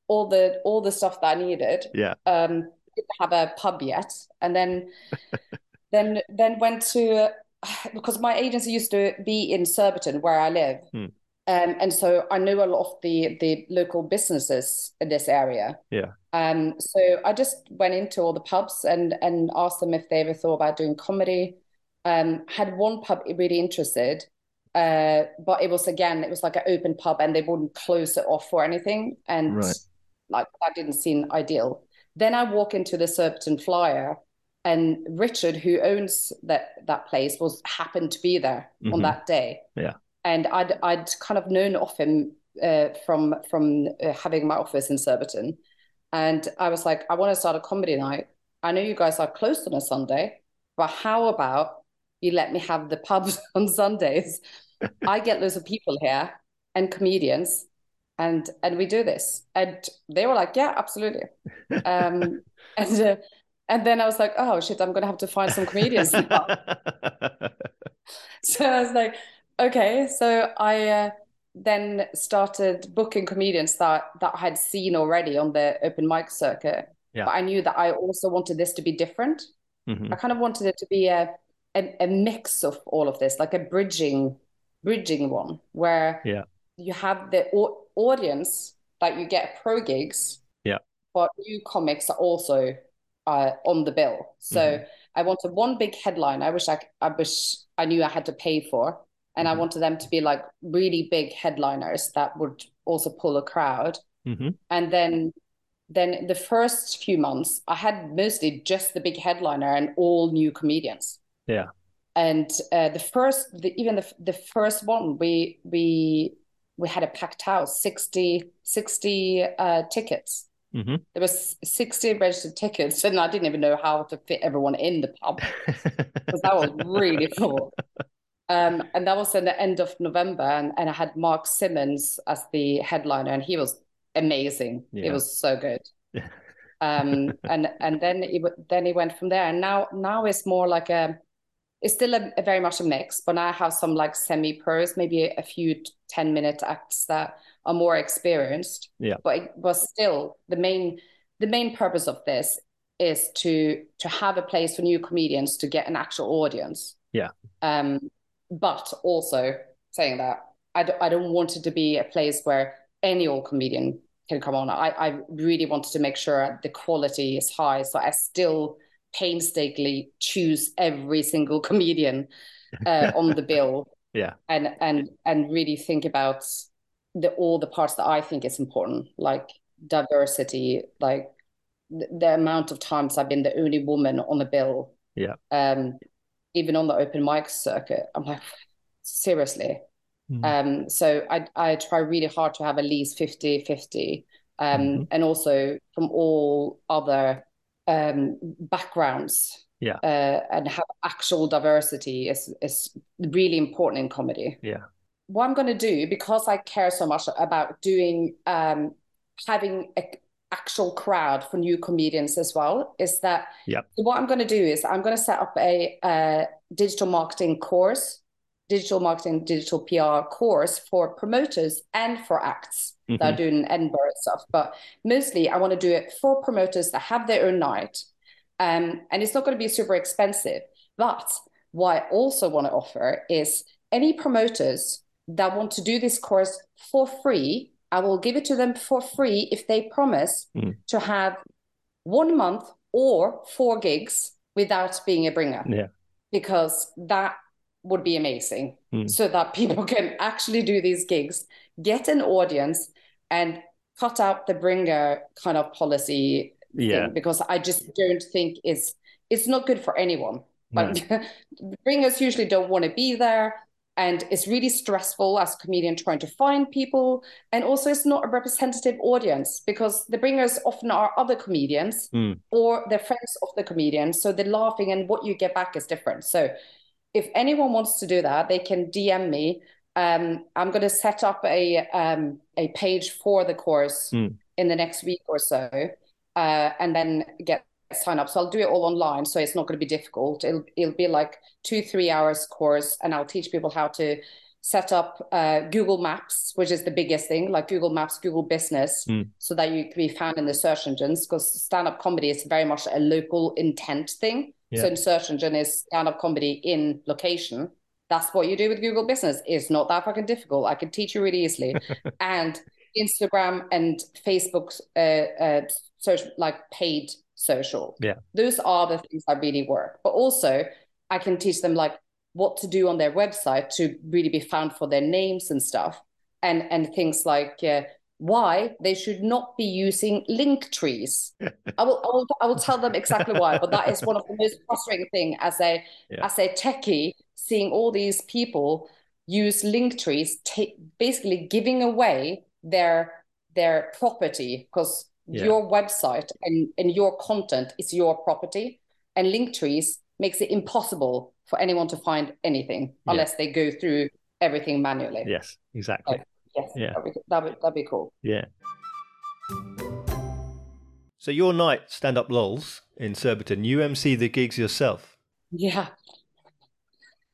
[SPEAKER 2] all the, all the stuff that I needed
[SPEAKER 1] Yeah.
[SPEAKER 2] um didn't have a pub yet and then [laughs] then then went to [sighs] because my agency used to be in Surbiton where I live
[SPEAKER 1] Hmm.
[SPEAKER 2] um and so I knew a lot of the the local businesses in this area
[SPEAKER 1] Yeah.
[SPEAKER 2] um so I just went into all the pubs and and asked them if they ever thought about doing comedy um had one pub really interested uh but it was again it was like an open pub and they wouldn't close it off or anything and
[SPEAKER 1] Right.
[SPEAKER 2] like that didn't seem ideal then I walk into the Surbiton Flyer, and Richard, who owns that that place, was happened to be there on
[SPEAKER 1] Mhm.
[SPEAKER 2] that day.
[SPEAKER 1] Yeah.
[SPEAKER 2] and I'd I'd kind of known of him uh, from from uh, having my office in Surbiton, and I was like, I want to start a comedy night. I know you guys are closed on a Sunday, but how about you let me have the pubs [laughs] on Sundays? I get loads of people here and comedians, and and we do this. And they were like, yeah, absolutely. [laughs] Um, and uh, and then I was like, oh shit, I'm gonna have to find some comedians. [laughs] So I was like, okay. So I uh, then started booking comedians that that I had seen already on the open mic circuit.
[SPEAKER 1] Yeah.
[SPEAKER 2] But I knew that I also wanted this to be different.
[SPEAKER 1] Mhm.
[SPEAKER 2] I kind of wanted it to be a, a a mix of all of this, like a bridging bridging one, where
[SPEAKER 1] Yeah.
[SPEAKER 2] you have the au- audience that you get pro gigs,
[SPEAKER 1] Yeah.
[SPEAKER 2] but new comics are also uh, on the bill. So
[SPEAKER 1] Mhm.
[SPEAKER 2] I wanted one big headline. I wish I, I wish I knew I had to pay for, and I
[SPEAKER 1] Mhm.
[SPEAKER 2] wanted them to be like really big headliners that would also pull a crowd.
[SPEAKER 1] Mhm.
[SPEAKER 2] And then, then the first few months, I had mostly just the big headliner and all new comedians.
[SPEAKER 1] Yeah.
[SPEAKER 2] And uh, the first, the, even the the first one, we we we had a packed house, 60, 60 uh, tickets.
[SPEAKER 1] Mhm.
[SPEAKER 2] There was 60 registered tickets, and I didn't even know how to fit everyone in the pub because that was really [laughs] full. Um, and that was in the end of November, and, and I had Mark Simmons as the headliner, and he was amazing.
[SPEAKER 1] Yeah.
[SPEAKER 2] It was so good.
[SPEAKER 1] Yeah. [laughs]
[SPEAKER 2] um, and and then he then he went from there, and now now it's more like a, it's still a, a very much a mix, but now I have some like semi pros, maybe a, a few ten minute acts that are more experienced.
[SPEAKER 1] Yeah.
[SPEAKER 2] But it was still the main the main purpose of this is to to have a place for new comedians to get an actual audience.
[SPEAKER 1] Yeah.
[SPEAKER 2] Um, but also saying that I don't, I don't want it to be a place where any old comedian can come on. I, I really wanted to make sure the quality is high. So I still painstakingly choose every single [laughs] comedian uh, on the bill. [laughs]
[SPEAKER 1] Yeah.
[SPEAKER 2] And and and really think about the all the parts that I think is important, like diversity, like the, the amount of times I've been the only woman on the bill.
[SPEAKER 1] Yeah.
[SPEAKER 2] Um, even on the open mic circuit, I'm like, seriously.
[SPEAKER 1] Mm.
[SPEAKER 2] Um, so I I try really hard to have at least 50 50. Um,
[SPEAKER 1] Mhm.
[SPEAKER 2] and also from all other um, backgrounds.
[SPEAKER 1] Yeah.
[SPEAKER 2] Uh, and have actual diversity is is really important in comedy.
[SPEAKER 1] Yeah.
[SPEAKER 2] What I'm going to do because I care so much about doing um, having a actual crowd for new comedians as well is that
[SPEAKER 1] Yep.
[SPEAKER 2] what I'm going to do is I'm going to set up a, uh digital marketing course, digital marketing, digital PR course for promoters and for acts that are
[SPEAKER 1] Mhm.
[SPEAKER 2] doing Edinburgh stuff. But mostly I want to do it for promoters that have their own night. Um, and it's not going to be super expensive. But what I also want to offer is any promoters that want to do this course for free, I will give it to them for free if they promise
[SPEAKER 1] Mm.
[SPEAKER 2] to have one month or four gigs without being a bringer
[SPEAKER 1] Yeah.
[SPEAKER 2] because that would be amazing
[SPEAKER 1] Mm.
[SPEAKER 2] so that [laughs] people can actually do these gigs get an audience and cut out the bringer kind of policy
[SPEAKER 1] Yeah.
[SPEAKER 2] because i just don't think it's it's not good for anyone but [laughs] bringers usually don't want to be there and it's really stressful as a comedian trying to find people and also it's not a representative audience because the bringers often are other comedians
[SPEAKER 1] Mm.
[SPEAKER 2] or they're friends of the comedian so they're laughing and what you get back is different so if anyone wants to do that they can dm me um, i'm going to set up a um, a page for the course
[SPEAKER 1] Mm.
[SPEAKER 2] in the next week or so uh, and then get sign up. So i'll do it all online so it's not going to be difficult. It'll, it'll be like two three hours course and i'll teach people how to set up uh, google maps which is the biggest thing like google maps google business
[SPEAKER 1] Mm.
[SPEAKER 2] so that you can be found in the search engines because stand-up comedy is very much a local intent thing.
[SPEAKER 1] Yeah.
[SPEAKER 2] so in search engine is stand-up comedy in location. That's what you do with google business. It's not that fucking difficult. I can teach you really easily. [laughs] And instagram and facebook uh, uh social, like paid social
[SPEAKER 1] Yeah.
[SPEAKER 2] those are the things that really work but also i can teach them like what to do on their website to really be found for their names and stuff and and things like uh, why they should not be using Linktrees [laughs] I will, I will i will tell them exactly why but that is one of the most frustrating thing as a
[SPEAKER 1] Yeah.
[SPEAKER 2] as a techie seeing all these people use Linktrees ta- basically giving away their their property because
[SPEAKER 1] Yeah.
[SPEAKER 2] your website and, and your content is your property and Linktrees makes it impossible for anyone to find anything
[SPEAKER 1] Yeah.
[SPEAKER 2] unless they go through everything manually
[SPEAKER 1] Yes. Exactly.
[SPEAKER 2] yes
[SPEAKER 1] Yeah.
[SPEAKER 2] that'd, be, that'd, be, that'd be cool
[SPEAKER 1] Yeah. So your night stand up lols in Surbiton, you MC the gigs yourself.
[SPEAKER 2] yeah [laughs]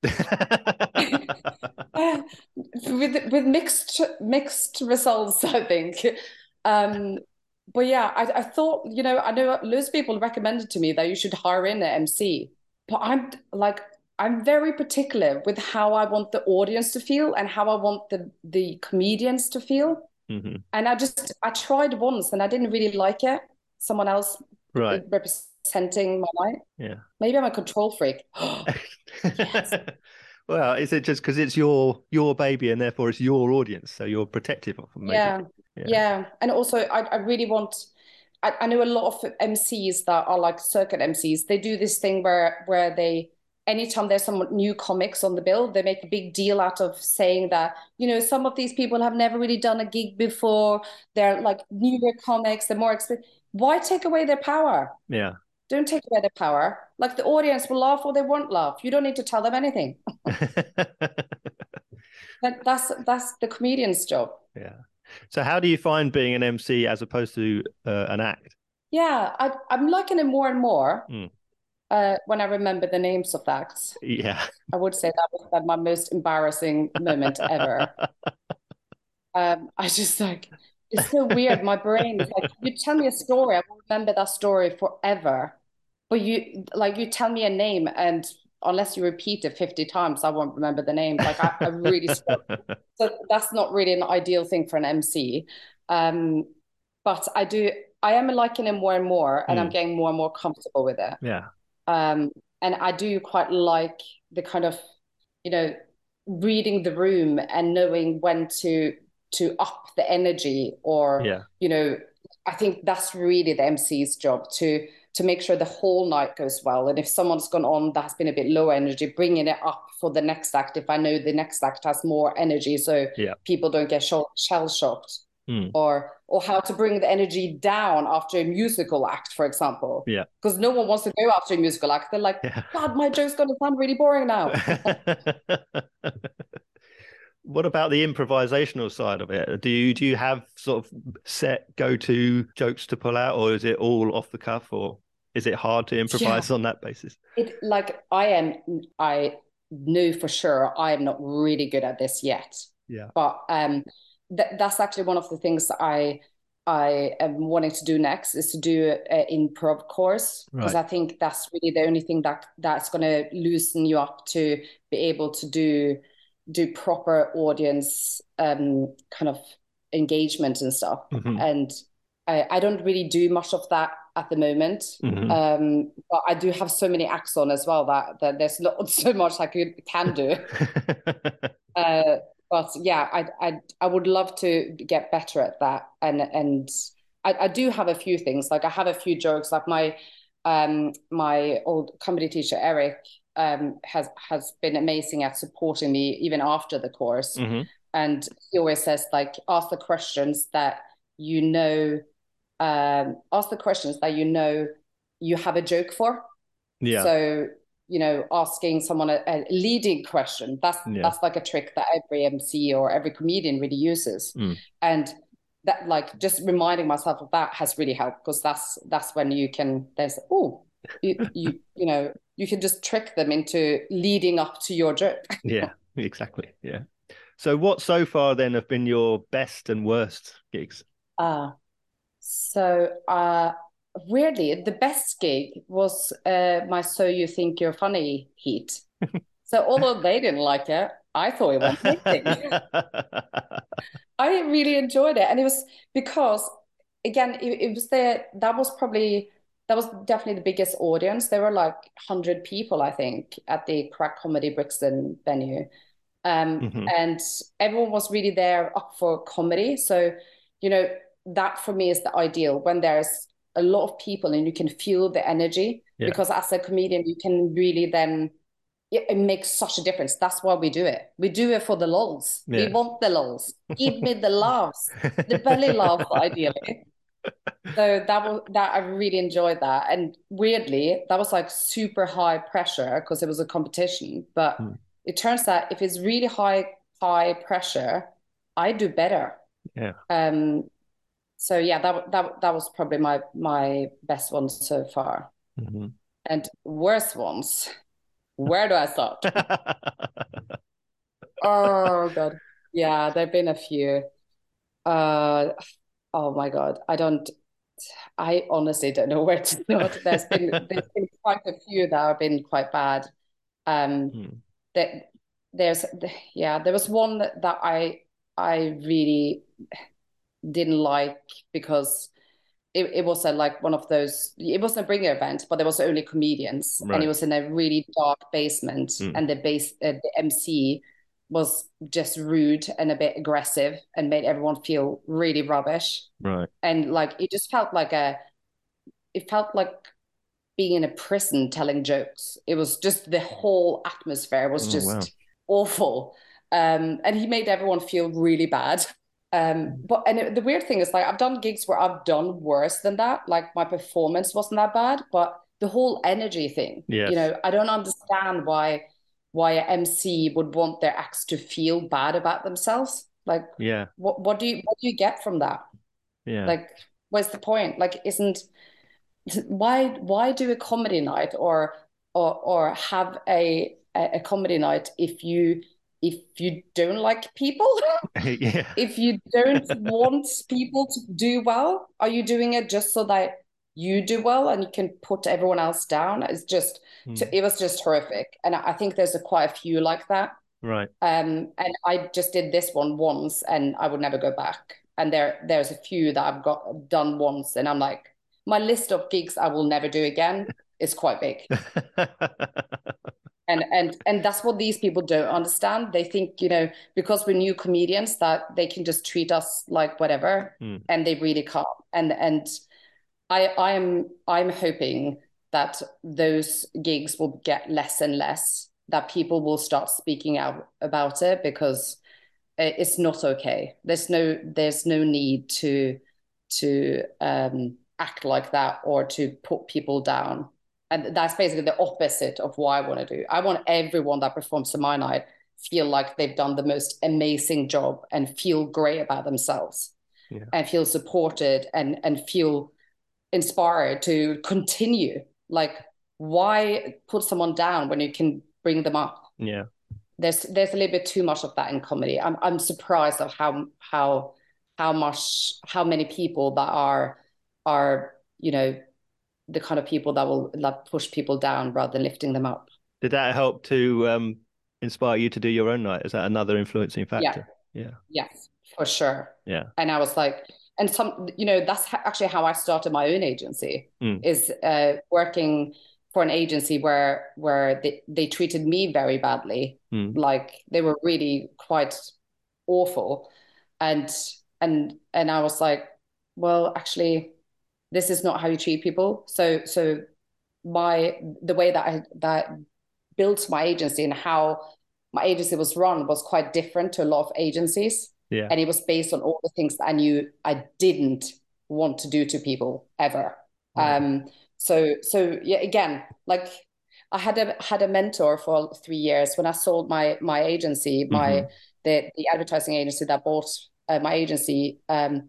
[SPEAKER 2] [laughs] [laughs] with with mixed mixed results, I think. Um, but yeah, I, I thought you know I know loads of people recommended to me that you should hire in an MC, but I'm like I'm very particular with how I want the audience to feel and how I want the the comedians to feel.
[SPEAKER 1] Mhm.
[SPEAKER 2] And I just I tried once and I didn't really like it. Someone else
[SPEAKER 1] Right.
[SPEAKER 2] representing my night.
[SPEAKER 1] Yeah.
[SPEAKER 2] Maybe I'm a control freak. [gasps] [laughs]
[SPEAKER 1] well, is it just because it's your your baby and therefore it's your audience, so you're protective of them?
[SPEAKER 2] Yeah.
[SPEAKER 1] Yeah.
[SPEAKER 2] Yeah. And also, I, I really want, I, I know a lot of MCs that are like circuit MCs. They do this thing where, where they, anytime there's some new comics on the bill, they make a big deal out of saying that, you know, some of these people have never really done a gig before. They're like newer comics, they're more expensive. Why take away their power?
[SPEAKER 1] Yeah.
[SPEAKER 2] Don't take away the power. Like the audience will laugh or they won't laugh. You don't need to tell them anything. [laughs] that's that's the comedian's job.
[SPEAKER 1] Yeah. So how do you find being an MC as opposed to uh, an act?
[SPEAKER 2] Yeah, I, I'm liking it more and more.
[SPEAKER 1] Mm.
[SPEAKER 2] Uh, when I remember the names of acts,
[SPEAKER 1] Yeah.
[SPEAKER 2] I would say that was my most embarrassing moment ever. [laughs] Um, I just like it's so weird. My brain is like, you tell me a story, I will remember that story forever. But you like you tell me a name, and unless you repeat it 50 times, I won't remember the name. Like I, I really [laughs] struggle. So that's not really an ideal thing for an MC. Um, but I do I am liking it more and more, and I'm
[SPEAKER 1] Mm.
[SPEAKER 2] getting more and more comfortable with it.
[SPEAKER 1] yeah.
[SPEAKER 2] Um, and I do quite like the kind of, you know, reading the room and knowing when to to up the energy or
[SPEAKER 1] Yeah.
[SPEAKER 2] you know, I think that's really the MC's job to to make sure the whole night goes well. And if someone's gone on that's been a bit low energy, bringing it up for the next act. If I know the next act has more energy, so
[SPEAKER 1] Yeah.
[SPEAKER 2] people don't get shell shocked,
[SPEAKER 1] Mm.
[SPEAKER 2] or or how to bring the energy down after a musical act, for example.
[SPEAKER 1] Yeah.
[SPEAKER 2] Because no one wants to go after a musical act. They're like,
[SPEAKER 1] Yeah.
[SPEAKER 2] God, my joke's going to sound really boring now. [laughs] [laughs]
[SPEAKER 1] what about the improvisational side of it? Do you do you have sort of set go to jokes to pull out, or is it all off the cuff, or is it hard to improvise on that basis?
[SPEAKER 2] It like I am. I knew for sure I am not really good at this yet.
[SPEAKER 1] Yeah.
[SPEAKER 2] But um, th- that's actually one of the things I I am wanting to do next is to do an improv course because
[SPEAKER 1] Right.
[SPEAKER 2] I think that's really the only thing that that's going to loosen you up to be able to do do proper audience um kind of engagement and stuff.
[SPEAKER 1] Mhm.
[SPEAKER 2] And I, I don't really do much of that at the moment.
[SPEAKER 1] Mhm.
[SPEAKER 2] Um, but I do have so many acts on as well that, that there's not [laughs] so much I could, can do. [laughs] Uh, but yeah, I, I I would love to get better at that, and and I, I do have a few things. Like I have a few jokes. Like my um my old comedy teacher Eric um has has been amazing at supporting me even after the course,
[SPEAKER 1] Mhm.
[SPEAKER 2] and he always says like ask the questions that you know, um ask the questions that you know you have a joke for.
[SPEAKER 1] Yeah.
[SPEAKER 2] So, you know, asking someone a, a leading question, that's
[SPEAKER 1] Yeah.
[SPEAKER 2] that's like a trick that every MC or every comedian really uses.
[SPEAKER 1] Mm.
[SPEAKER 2] And that like just reminding myself of that has really helped because that's that's when you can there's oh you you you know you can just trick them into leading up to your joke. [laughs]
[SPEAKER 1] yeah. Exactly. Yeah. So, what so far then have been your best and worst gigs?
[SPEAKER 2] Uh, so uh, weirdly, the best gig was uh, my So You Think You're Funny heat. [laughs] so although they didn't like it, I thought it was amazing. [laughs] I really enjoyed it. And it was because, again, it, it was there, that was probably, that was definitely the biggest audience. There were like 100 people, I think, at the Crack Comedy Brixton venue. Um,
[SPEAKER 1] Mhm.
[SPEAKER 2] And everyone was really there up for comedy. So, you know, that for me is the ideal when there's a lot of people and you can feel the energy.
[SPEAKER 1] Yeah.
[SPEAKER 2] Because as a comedian, you can really then, it, it makes such a difference. That's why we do it. We do it for the lulls. We want the lulls. Give me the [laughs] laughs, the belly laugh, ideally. So that was that I really enjoyed that. And weirdly, that was like super high pressure because it was a competition. But
[SPEAKER 1] Hmm.
[SPEAKER 2] it turns out if it's really high, high pressure, I do better.
[SPEAKER 1] Yeah.
[SPEAKER 2] Um, so yeah, that that that was probably my my best one so far.
[SPEAKER 1] Mhm.
[SPEAKER 2] And worst ones. Where do I start? [laughs] Oh God. Yeah, there've been a few. Uh oh my God. I don't I honestly don't know [laughs] where to start. There's been [laughs] there's been quite a few that have been quite bad. Um
[SPEAKER 1] Hmm.
[SPEAKER 2] that there's yeah, there was one that, that I I really didn't like because it, it was a, like one of those it wasn't a bringer event but there was only comedians and it was in a really dark basement
[SPEAKER 1] Mm.
[SPEAKER 2] and the base uh, the MC was just rude and a bit aggressive and made everyone feel really rubbish
[SPEAKER 1] Right.
[SPEAKER 2] and like it just felt like a it felt like being in a prison telling jokes it was just the whole atmosphere was
[SPEAKER 1] Oh,
[SPEAKER 2] just
[SPEAKER 1] wow.
[SPEAKER 2] awful um and he made everyone feel really bad um but and it, the weird thing is like I've done gigs where I've done worse than that like my performance wasn't that bad but the whole energy thing
[SPEAKER 1] Yes.
[SPEAKER 2] you know I don't understand why why a MC would want their acts to feel bad about themselves. Like,
[SPEAKER 1] yeah,
[SPEAKER 2] what what do you what do you get from that?
[SPEAKER 1] Yeah,
[SPEAKER 2] like, what's the point? Like, isn't why why do a comedy night or or or have a a comedy night if you if you don't like people [laughs] [laughs]
[SPEAKER 1] yeah
[SPEAKER 2] if you don't want people to do well are you doing it just so that you do well and you can put everyone else down it's just mm. it was just horrific and i think there's a quite a few like that
[SPEAKER 1] right
[SPEAKER 2] um and i just did this one once and i would never go back and there there's a few that i've got done once and i'm like my list of gigs I will never do again is quite big. [laughs] and and and that's what these people don't understand. They think, you know, because we're new comedians that they can just treat us like whatever mm. and they really can't. And and I I'm I'm hoping that those gigs will get less and less that people will start speaking out about it because it's not okay. There's no there's no need to to um act like that or to put people down. And that's basically the opposite of what I want to do. I want everyone that performs to my night feel like they've done the most amazing job and feel great about themselves yeah. and feel supported and and feel inspired to continue. Like why put someone down when you can bring them up?
[SPEAKER 1] Yeah.
[SPEAKER 2] There's there's a little bit too much of that in comedy. I'm I'm surprised of how how how much how many people that are are you know the kind of people that will like, push people down rather than lifting them up.
[SPEAKER 1] Did that help to um, inspire you to do your own night? Is that another influencing factor?
[SPEAKER 2] Yeah. yeah. Yes, for sure.
[SPEAKER 1] Yeah.
[SPEAKER 2] And I was like, and some, you know, that's actually how I started my own agency.
[SPEAKER 1] Mm.
[SPEAKER 2] Is uh, working for an agency where where they, they treated me very badly,
[SPEAKER 1] mm.
[SPEAKER 2] like they were really quite awful, and and and I was like, well, actually, this is not how you treat people. So so my the way that I that built my agency and how my agency was run was quite different to a lot of agencies.
[SPEAKER 1] Yeah.
[SPEAKER 2] And it was based on all the things that I knew I didn't want to do to people ever. Right. Um so so yeah again like I had a had a mentor for three years when I sold my my agency, my mm-hmm. the the advertising agency that bought uh, my agency. Um,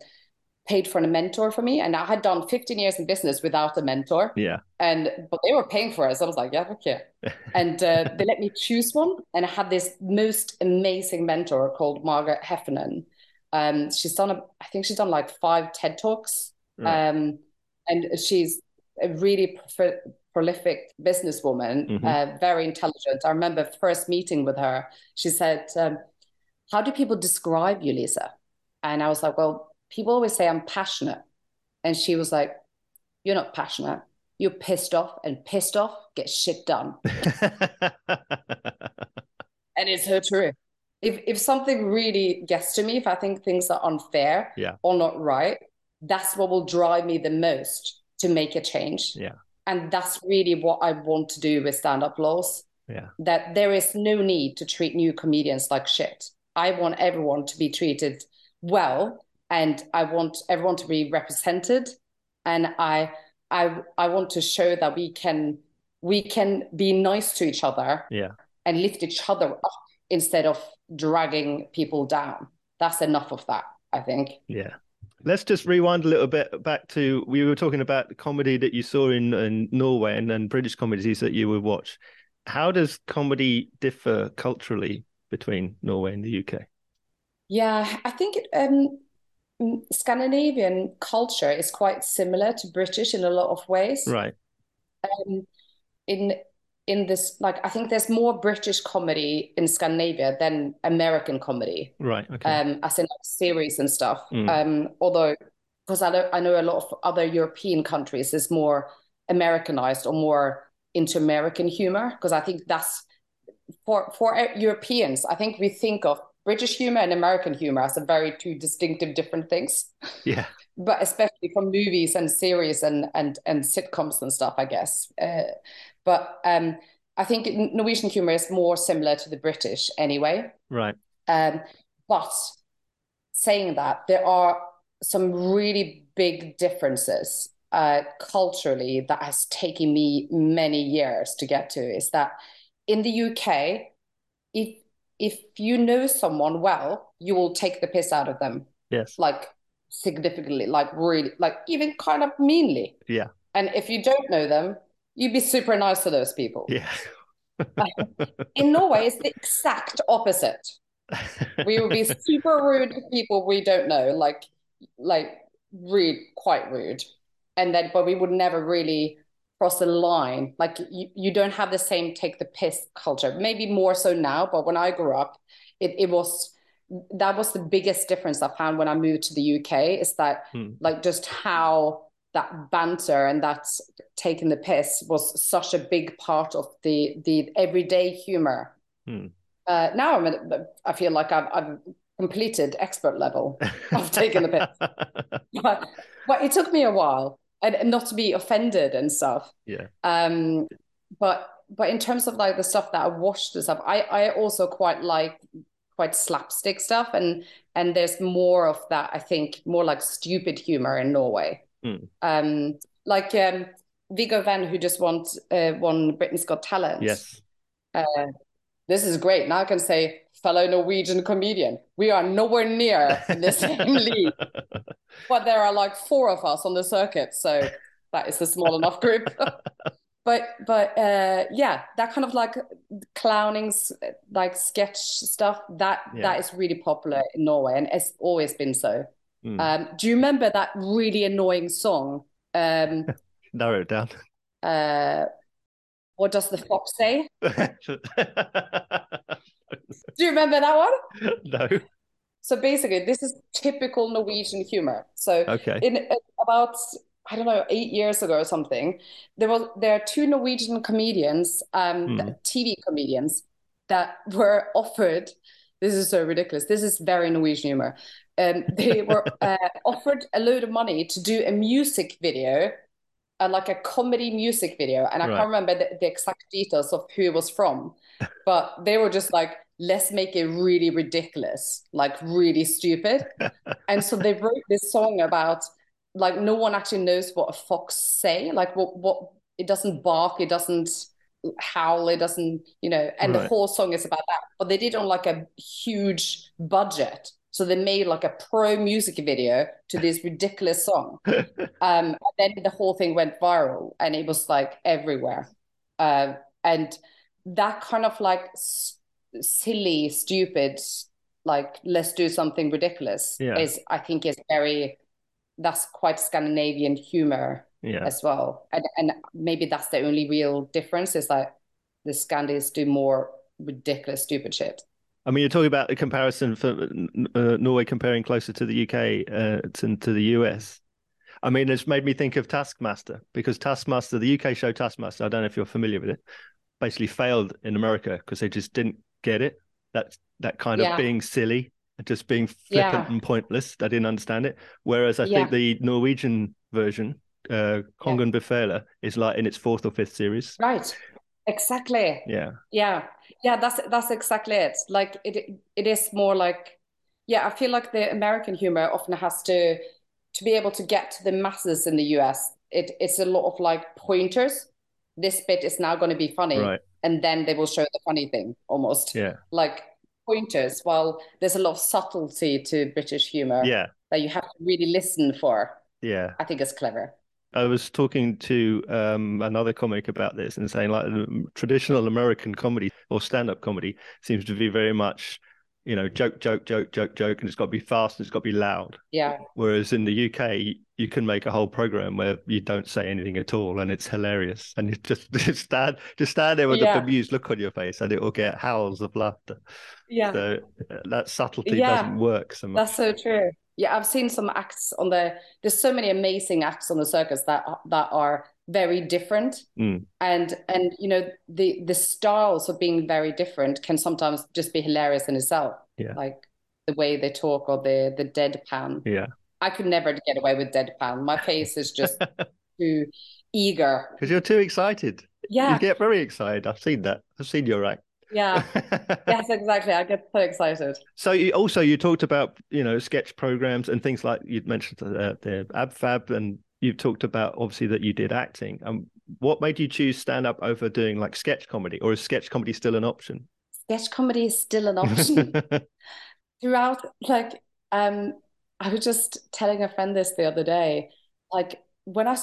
[SPEAKER 2] paid for a mentor for me. And I had done 15 years in business without a mentor.
[SPEAKER 1] Yeah.
[SPEAKER 2] And, but they were paying for us. So I was like, yeah, okay. [laughs] and uh, they let me choose one. And I had this most amazing mentor called Margaret Heffernan. Um, she's done, a, I think she's done like five TED Talks. Right. Um, and she's a really pro- prolific businesswoman, mm-hmm. uh, very intelligent. I remember first meeting with her, she said, um, how do people describe you, Lisa? And I was like, well, people always say I'm passionate. And she was like, You're not passionate. You're pissed off, and pissed off gets shit done. [laughs] and it's her truth. If if something really gets to me, if I think things are unfair
[SPEAKER 1] yeah.
[SPEAKER 2] or not right, that's what will drive me the most to make a change.
[SPEAKER 1] Yeah.
[SPEAKER 2] And that's really what I want to do with stand up lols.
[SPEAKER 1] Yeah.
[SPEAKER 2] That there is no need to treat new comedians like shit. I want everyone to be treated well and I want everyone to be represented, and I I I want to show that we can we can be nice to each other,
[SPEAKER 1] yeah,
[SPEAKER 2] and lift each other up instead of dragging people down. That's enough of that, I think.
[SPEAKER 1] Yeah. Let's just rewind a little bit back to we were talking about the comedy that you saw in, in Norway and, and British comedies that you would watch. How does comedy differ culturally between Norway and the UK?
[SPEAKER 2] Yeah, I think um, Scandinavian culture is quite similar to British in a lot of ways.
[SPEAKER 1] Right.
[SPEAKER 2] Um, in in this, like, I think there's more British comedy in Scandinavia than American comedy.
[SPEAKER 1] Right. Okay.
[SPEAKER 2] Um, as in like, series and stuff.
[SPEAKER 1] Mm.
[SPEAKER 2] Um, although, because I know I know a lot of other European countries is more Americanized or more into American humor because I think that's for for Europeans. I think we think of British humor and American humor as a very two distinctive different things.
[SPEAKER 1] Yeah. [laughs]
[SPEAKER 2] but especially from movies and series and and and sitcoms and stuff, I guess. Uh, but um, I think Norwegian humor is more similar to the British anyway.
[SPEAKER 1] Right.
[SPEAKER 2] Um, but saying that, there are some really big differences uh, culturally that has taken me many years to get to. Is that in the UK, if if you know someone well, you will take the piss out of them.
[SPEAKER 1] Yes.
[SPEAKER 2] Like significantly, like really, like even kind of meanly.
[SPEAKER 1] Yeah.
[SPEAKER 2] And if you don't know them, you'd be super nice to those people.
[SPEAKER 1] Yeah. [laughs]
[SPEAKER 2] In Norway, it's the exact opposite. We would be [laughs] super rude to people we don't know, like like rude, quite rude. And then but we would never really cross the line. Like you, you don't have the same take the piss culture. Maybe more so now, but when I grew up, it, it was that was the biggest difference I found when I moved to the UK is that
[SPEAKER 1] Hmm.
[SPEAKER 2] like just how that banter and that taking the piss was such a big part of the the everyday humor.
[SPEAKER 1] Hmm.
[SPEAKER 2] Uh, now I'm at, I feel like I've, I've completed expert level of taking the piss, [laughs] but, but it took me a while and, not to be offended and stuff.
[SPEAKER 1] yeah.
[SPEAKER 2] Um, but but in terms of like the stuff that I watched and stuff, I I also quite like quite slapstick stuff and and there's more of that I think more like stupid humor in Norway.
[SPEAKER 1] Hmm.
[SPEAKER 2] Um, like um, Viggo Venn who just won uh, won Britain's Got Talent.
[SPEAKER 1] Yes.
[SPEAKER 2] Uh, this is great. Now I can say fellow Norwegian comedian. We are nowhere near in the same [laughs] league, but there are like four of us on the circuit, so that is a small enough group. [laughs] but but uh, yeah, that kind of like clowning, like sketch stuff that
[SPEAKER 1] Yeah.
[SPEAKER 2] that is really popular in Norway, and it's always been so.
[SPEAKER 1] Hmm.
[SPEAKER 2] Um, do you remember that really annoying song? Um, [laughs]
[SPEAKER 1] Narrow it down.
[SPEAKER 2] uh, what does the fox say? [laughs] Do you remember that one?
[SPEAKER 1] no.
[SPEAKER 2] So basically, this is typical Norwegian humor. So
[SPEAKER 1] Okay.
[SPEAKER 2] in uh, about I don't know eight years ago or something, there was there are two Norwegian comedians, um,
[SPEAKER 1] Hmm.
[SPEAKER 2] TV comedians that were [laughs] offered. This is so ridiculous. This is very Norwegian humor. Um, they were [laughs] uh, offered a load of money to do a music video, uh, like a comedy music video, and I
[SPEAKER 1] Right.
[SPEAKER 2] can't remember the, the exact details of who it was from, but they were just like, let's make it really ridiculous, like really stupid. [laughs] And so they wrote this song about like no one actually knows what a fox say, like what what it doesn't bark, it doesn't howl, it doesn't, you know, and the whole song is about that. But they did on like a huge budget. So they made like a pro music video to this ridiculous song. [laughs] Um, and then the whole thing went viral and it was like everywhere. Uh, and that kind of like s- silly, stupid, like let's do something ridiculous
[SPEAKER 1] Yeah.
[SPEAKER 2] is, I think, is very, that's quite Scandinavian humor
[SPEAKER 1] yeah.
[SPEAKER 2] as well. And, and maybe that's the only real difference is that the Scandis do more ridiculous, stupid shit.
[SPEAKER 1] I mean, you're talking about the comparison for uh, Norway comparing closer to the UK uh, to, to the US. I mean, it's made me think of Taskmaster because Taskmaster, the UK show Taskmaster, I don't know if you're familiar with it, basically failed in America because they just didn't get it. That that kind
[SPEAKER 2] Yeah.
[SPEAKER 1] of being silly, just being flippant
[SPEAKER 2] Yeah.
[SPEAKER 1] and pointless. They didn't understand it. Whereas I
[SPEAKER 2] Yeah.
[SPEAKER 1] think the Norwegian version, uh, Kongen Befaler, is like in its fourth or fifth series.
[SPEAKER 2] Right. Exactly.
[SPEAKER 1] Yeah.
[SPEAKER 2] Yeah, yeah, that's that's exactly it. Like it it is more like yeah, I feel like the American humor often has to to be able to get to the masses in the US. It it's a lot of like pointers. This bit is now going to be funny,
[SPEAKER 1] Right.
[SPEAKER 2] and then they will show the funny thing almost
[SPEAKER 1] Yeah.
[SPEAKER 2] like pointers. While there's a lot of subtlety to British humor
[SPEAKER 1] Yeah.
[SPEAKER 2] that you have to really listen for.
[SPEAKER 1] Yeah.
[SPEAKER 2] I think it's clever.
[SPEAKER 1] I was talking to um, another comic about this and saying like traditional American comedy or stand-up comedy seems to be very much, you know, joke, joke, joke, joke, joke, and it's got to be fast and it's got to be loud.
[SPEAKER 2] Yeah,
[SPEAKER 1] Whereas in the UK, you can make a whole program where you don't say anything at all and it's hilarious, and you just, [laughs] just stand just stand there with
[SPEAKER 2] Yeah.
[SPEAKER 1] a bemused look on your face, and it will get howls of laughter.
[SPEAKER 2] yeah.
[SPEAKER 1] So uh, that subtlety
[SPEAKER 2] Yeah.
[SPEAKER 1] doesn't work so much.
[SPEAKER 2] That's so true. Yeah, I've seen some acts on the. There's so many amazing acts on the circus that that are very different,
[SPEAKER 1] Mm.
[SPEAKER 2] and and you know the the styles of being very different can sometimes just be hilarious in itself.
[SPEAKER 1] Yeah.
[SPEAKER 2] like the way they talk or the the deadpan.
[SPEAKER 1] Yeah,
[SPEAKER 2] I could never get away with deadpan. My face is just [laughs] too eager.
[SPEAKER 1] because you're too excited.
[SPEAKER 2] Yeah,
[SPEAKER 1] You get very excited. I've seen that. I've seen your act.
[SPEAKER 2] Yeah, [laughs] yes, exactly. I get so excited.
[SPEAKER 1] So you, also you talked about you know sketch programs and things like you'd mentioned the, the AbFab and you've talked about obviously that you did acting. Um, what made you choose stand up over doing like sketch comedy, or is sketch comedy still an option?
[SPEAKER 2] sketch comedy is still an option [laughs] throughout like um i was just telling a friend this the other day like when i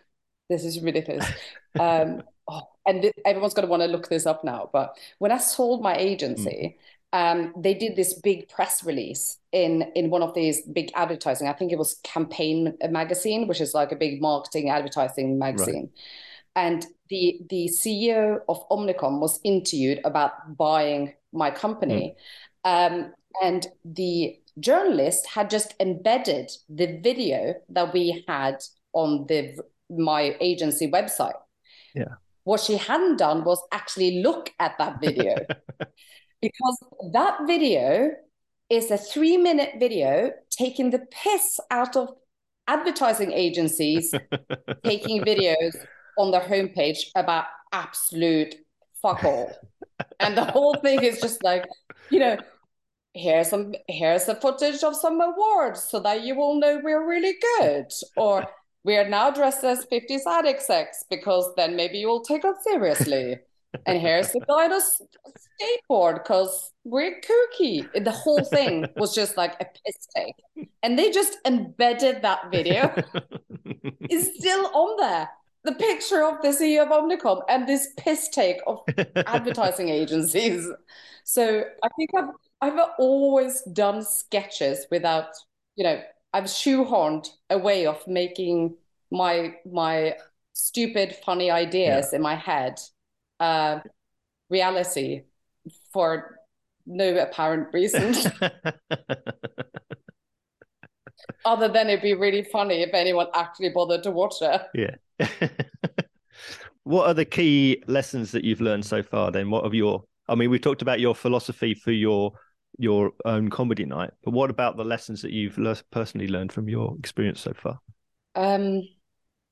[SPEAKER 2] [laughs] this is ridiculous um oh, and everyone's going to want to look this up now but when i sold my agency mm. um they did this big press release in in one of these big advertising i think it was campaign magazine which is like a big marketing advertising magazine right. and the the ceo of omnicom was interviewed about buying my company mm. um and the journalist had just embedded the video that we had on the my agency website.
[SPEAKER 1] Yeah.
[SPEAKER 2] What she hadn't done was actually look at that video. [laughs] because that video is a three minute video taking the piss out of advertising agencies [laughs] taking videos on their homepage about absolute fuck all. and the whole thing is just like, you know, here's some here's a footage of some awards so that you will know we're really good or we are now dressed as 50s addict sex because then maybe you will take us seriously. [laughs] And here's the guy on a skateboard because we're kooky. The whole thing was just like a piss take. And they just embedded that video. [laughs] Is still on there. The picture of the CEO of Omnicom and this piss take of advertising [laughs] agencies. So I think I've I've always done sketches without, you know, I've shoehorned a way of making my my stupid, funny ideas yeah. in my head uh, reality for no apparent reason. [laughs] Other than it'd be really funny if anyone actually bothered to watch it.
[SPEAKER 1] Yeah. [laughs] what are the key lessons that you've learned so far then? What have your I mean, we talked about your philosophy for your your own comedy night. But what about the lessons that you've le- personally learned from your experience so far?
[SPEAKER 2] Um,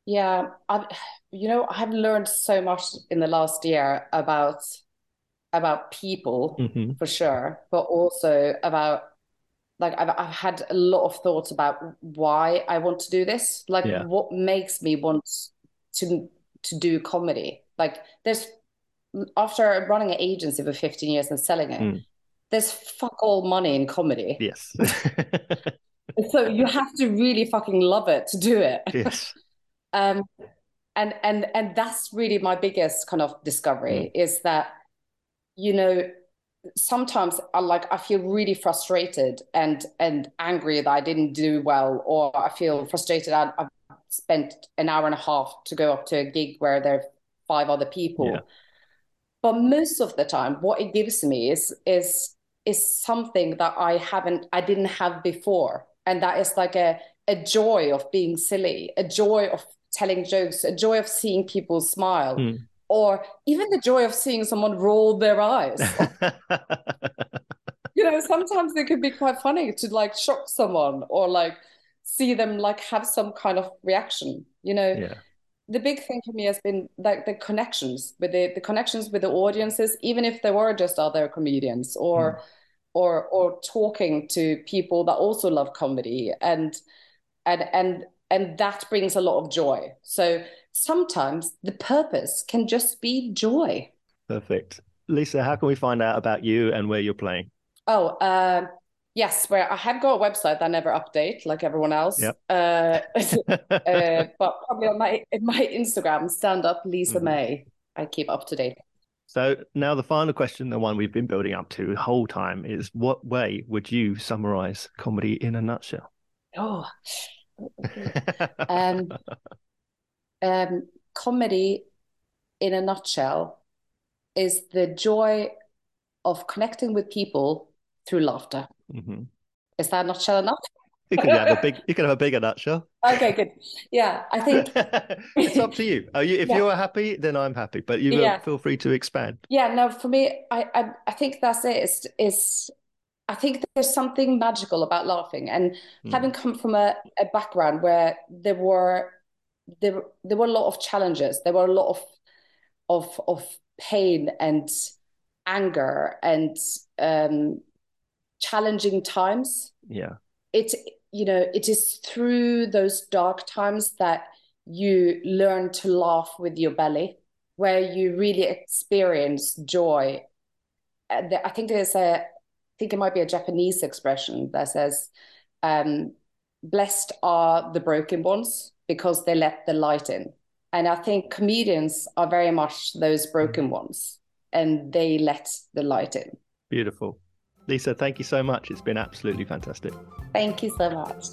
[SPEAKER 2] yeah, I've, you know, I've learned so much in the last year about about people mm-hmm. for sure, but also about like I've I've had a lot of thoughts about why I want to do this. Like, yeah. what makes me want to to do comedy? Like, there's after running an agency for 15 years and selling it, mm there's fuck all money in comedy.
[SPEAKER 1] Yes. [laughs]
[SPEAKER 2] so you have to really fucking love it to do it.
[SPEAKER 1] Yes. [laughs]
[SPEAKER 2] um, and and and that's really my biggest kind of discovery mm. is that, you know, sometimes I like I feel really frustrated and and angry that I didn't do well, or I feel frustrated I, I've spent an hour and a half to go up to a gig where there are five other people. Yeah. But most of the time, what it gives me is is is something that I haven't, I didn't have before. And that is like a, a joy of being silly, a joy of telling jokes, a joy of seeing people smile, mm. or even the joy of seeing someone roll their eyes. [laughs] you know, sometimes it could be quite funny to like shock someone or like see them like have some kind of reaction, you know.
[SPEAKER 1] Yeah.
[SPEAKER 2] The big thing for me has been like the connections with the, the connections with the audiences, even if they were just other comedians or mm or or talking to people that also love comedy and and and and that brings a lot of joy. So sometimes the purpose can just be joy.
[SPEAKER 1] Perfect. Lisa how can we find out about you and where you're playing?
[SPEAKER 2] Oh uh, yes where i have got a website that I never update like everyone else.
[SPEAKER 1] Yep.
[SPEAKER 2] uh, [laughs] [laughs] uh, but probably on my my instagram stand up lisa mm-hmm. may. I keep up to date
[SPEAKER 1] so now the final question, the one we've been building up to the whole time, is what way would you summarize comedy in a nutshell?
[SPEAKER 2] Oh, [laughs] um, um, comedy in a nutshell is the joy of connecting with people through laughter. Mm-hmm. Is that a nutshell enough?
[SPEAKER 1] You can have a big. You can have a bigger nutshell. [laughs]
[SPEAKER 2] Okay, good. Yeah, I think [laughs]
[SPEAKER 1] it's up to you. Are you if yeah. you are happy, then I'm happy. But you yeah. feel free to expand.
[SPEAKER 2] Yeah, no, for me, I I, I think that's it. Is is I think there's something magical about laughing, and mm. having come from a, a background where there were there there were a lot of challenges. There were a lot of of of pain and anger and um, challenging times.
[SPEAKER 1] Yeah,
[SPEAKER 2] it you know, it is through those dark times that you learn to laugh with your belly, where you really experience joy I think there's a, I think it might be a Japanese expression that says, um, "Blessed are the broken ones because they let the light in." And I think comedians are very much those broken ones, and they let the light in.
[SPEAKER 1] Beautiful. Lisa, thank you so much. It's been absolutely fantastic.
[SPEAKER 2] Thank you so much.